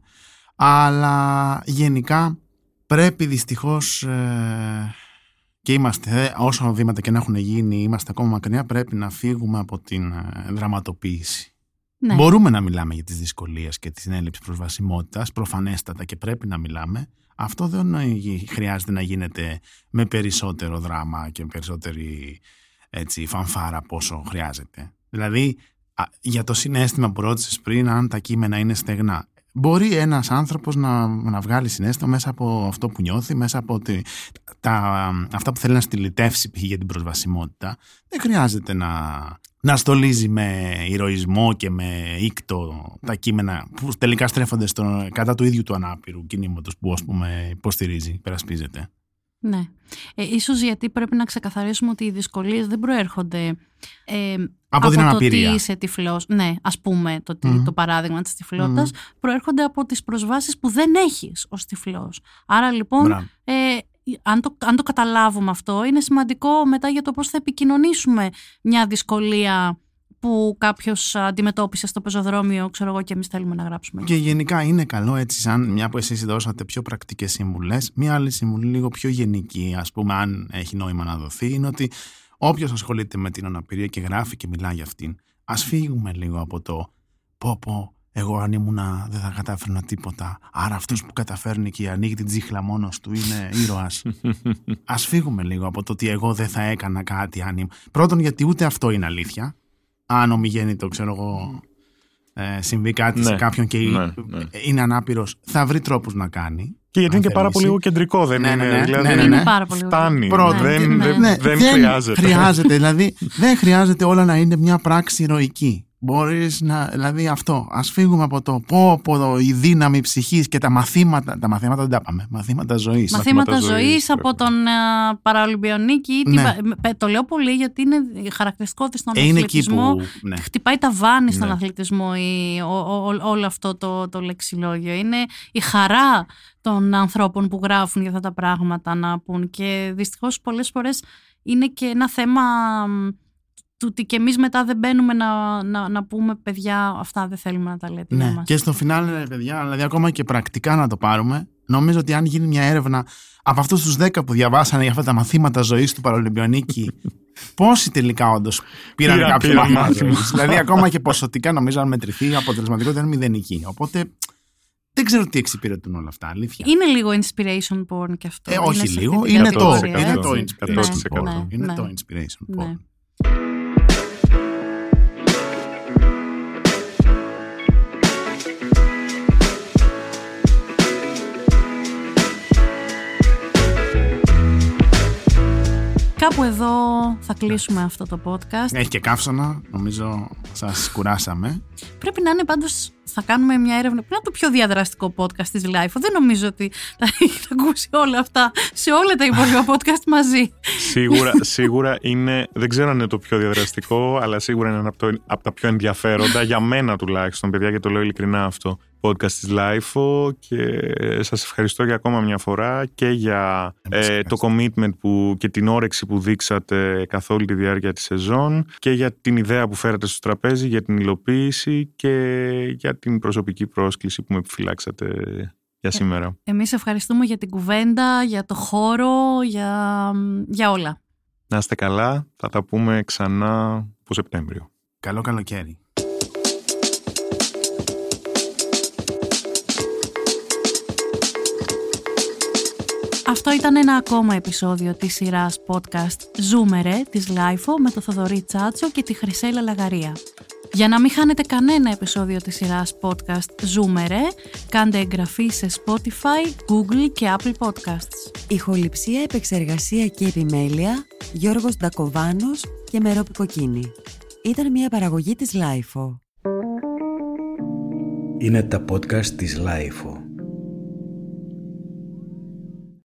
B: Αλλά γενικά πρέπει δυστυχώς ε, και είμαστε, ε, όσο βήματα και να έχουν γίνει, είμαστε ακόμα μακριά, πρέπει να φύγουμε από την ε, δραματοποίηση. Ναι. Μπορούμε να μιλάμε για τις δυσκολίες και την έλλειψη προσβασιμότητας, προφανέστατα και πρέπει να μιλάμε. Αυτό δεν χρειάζεται να γίνεται με περισσότερο δράμα και με περισσότερη έτσι, φανφάρα πόσο χρειάζεται. Δηλαδή, για το συνέστημα που ρώτησες πριν, αν τα κείμενα είναι στεγνά μπορεί ένας άνθρωπος να, να βγάλει συνέστημα μέσα από αυτό που νιώθει, μέσα από τα, αυτά που θέλει να στυλιτεύσει για την προσβασιμότητα. Δεν χρειάζεται να, να στολίζει με ηρωισμό και με ήκτο τα κείμενα που τελικά στρέφονται στο, κατά του ίδιου του ανάπηρου κινήματος που ας πούμε υποστηρίζει, περασπίζεται.
A: Ναι. Ε, ίσως γιατί πρέπει να ξεκαθαρίσουμε ότι οι δυσκολίες δεν προέρχονται ε,
B: από, από την το τι
A: είσαι τυφλός. Ναι, ας πούμε το, το παράδειγμα της τυφλότητας προέρχονται από τις προσβάσεις που δεν έχεις ως τυφλός. Άρα λοιπόν ε, αν, το, αν το καταλάβουμε αυτό είναι σημαντικό μετά για το πώς θα επικοινωνήσουμε μια δυσκολία που κάποιος αντιμετώπισε στο πεζοδρόμιο, ξέρω εγώ, και εμείς θέλουμε να γράψουμε.
B: Και γενικά είναι καλό έτσι, σαν μια που εσείς δώσατε πιο πρακτικές συμβουλές, μια άλλη συμβουλή λίγο πιο γενική, ας πούμε, αν έχει νόημα να δοθεί, είναι ότι όποιος ασχολείται με την αναπηρία και γράφει και μιλάει για αυτήν, ας φύγουμε λίγο από το πω πω. Εγώ αν ήμουνα δεν θα κατάφερνα τίποτα. Άρα αυτός που καταφέρνει και ανοίγει την τσίχλα μόνος του είναι ήρωας. Α φύγουμε λίγο από το ότι εγώ δεν θα έκανα κάτι αν ήμουν. Πρώτον, γιατί ούτε αυτό είναι αλήθεια αν ομιγέννητο, ξέρω εγώ, ε, συμβεί κάτι σε ναι, κάποιον και ναι, ναι. είναι ανάπηρος, θα βρει τρόπους να κάνει.
C: Και γιατί είναι και πάρα πολύ κεντρικό, δεν είναι.
A: Ναι, δηλαδή, είναι πάρα πολύ
C: Φτάνει. Πρώτο, δεν, δεν, δεν, χρειάζεται.
B: χρειάζεται. δηλαδή, δεν χρειάζεται όλα να είναι μια πράξη ηρωική. Μπορείς να. Δηλαδή αυτό. Α φύγουμε από το πω, πω η δύναμη ψυχής και τα μαθήματα. Τα μαθήματα δεν τα πάμε. Μαθήματα ζωής.
A: Μαθήματα, μαθήματα ζωής από τον uh, Παραολυμπιονίκη. Ναι. Το λέω πολύ γιατί είναι χαρακτηριστικό της στον είναι αθλητισμό. Που, ναι. Χτυπάει τα βάνη στον ναι. αθλητισμό η, ο, ο, όλο αυτό το, το λεξιλόγιο. Είναι η χαρά των ανθρώπων που γράφουν για αυτά τα πράγματα να πούν. Και δυστυχώς πολλές φορές είναι και ένα θέμα του ότι και εμείς μετά δεν μπαίνουμε να, να, να πούμε παιδιά, αυτά δεν θέλουμε να τα λέτε.
B: Ναι,
A: μας.
B: και στο φινάλε, παιδιά, δηλαδή ακόμα και πρακτικά να το πάρουμε, νομίζω ότι αν γίνει μια έρευνα από αυτούς τους 10 που διαβάσανε για αυτά τα μαθήματα ζωής του Παρολυμπιονίκη, πόσοι τελικά όντως πήραν
C: Πήρα-
B: κάποιο
C: πήρα
B: μάθημα.
C: μάθημα.
B: ζωής. δηλαδή, ακόμα και ποσοτικά νομίζω αν μετρηθεί, η αποτελεσματικότητα είναι μηδενική. Οπότε δεν ξέρω τι εξυπηρετούν όλα αυτά, αλήθεια.
A: Είναι λίγο inspiration porn και αυτό.
B: Ε,
A: Είναι
B: όχι
A: σε
B: λίγο,
A: αυτή την
B: είναι το,
A: κατηγορία,
B: είναι
A: έτσι.
B: το
C: Ναι,
B: inspiration.
C: ναι,
B: porn. Είναι
A: ναι.
B: το inspiration.
A: Ναι.
B: porn.
A: Κάπου εδώ θα κλείσουμε αυτό το podcast.
B: Έχει και καύσωνα, νομίζω σας κουράσαμε.
A: Πρέπει να είναι πάντως, θα κάνουμε μια έρευνα. Πρέπει να είναι το πιο διαδραστικό podcast της Life. Δεν νομίζω ότι θα έχετε ακούσει όλα αυτά σε όλα τα υπόλοιπα podcast μαζί.
C: Σίγουρα, σίγουρα είναι, δεν ξέρω αν είναι το πιο διαδραστικό, αλλά σίγουρα είναι ένα από, το- από τα πιο ενδιαφέροντα, για μένα τουλάχιστον, παιδιά, και το λέω ειλικρινά αυτό, podcast της LIFO και σας ευχαριστώ για ακόμα μια φορά και για
B: Εμείς
C: ε, το commitment που, και την όρεξη που δείξατε καθ' όλη τη διάρκεια της σεζόν και για την ιδέα που φέρατε στο τραπέζι, για την υλοποίηση και για την προσωπική πρόσκληση που με επιφυλάξατε για σήμερα.
A: Εμείς ευχαριστούμε για την κουβέντα, για το χώρο, για, για όλα.
C: Να είστε καλά, θα τα πούμε ξανά το Σεπτέμβριο.
B: Καλό καλοκαίρι.
A: Αυτό ήταν ένα ακόμα επεισόδιο της σειράς podcast Ζούμε ρε της LiFO με το Θοδωρή Τσάτσο και τη Χρυσέλλα Λαγαρία. Για να μην χάνετε κανένα επεισόδιο της σειράς podcast Ζούμε ρε, κάντε εγγραφή σε Spotify, Google και Apple Podcasts.
D: Ηχοληψία, επεξεργασία και επιμέλεια Γιώργος Ντακοβάνος και Μερόπη Κοκκίνη. Ήταν μια παραγωγή της LiFO.
E: Είναι τα podcast της LiFO.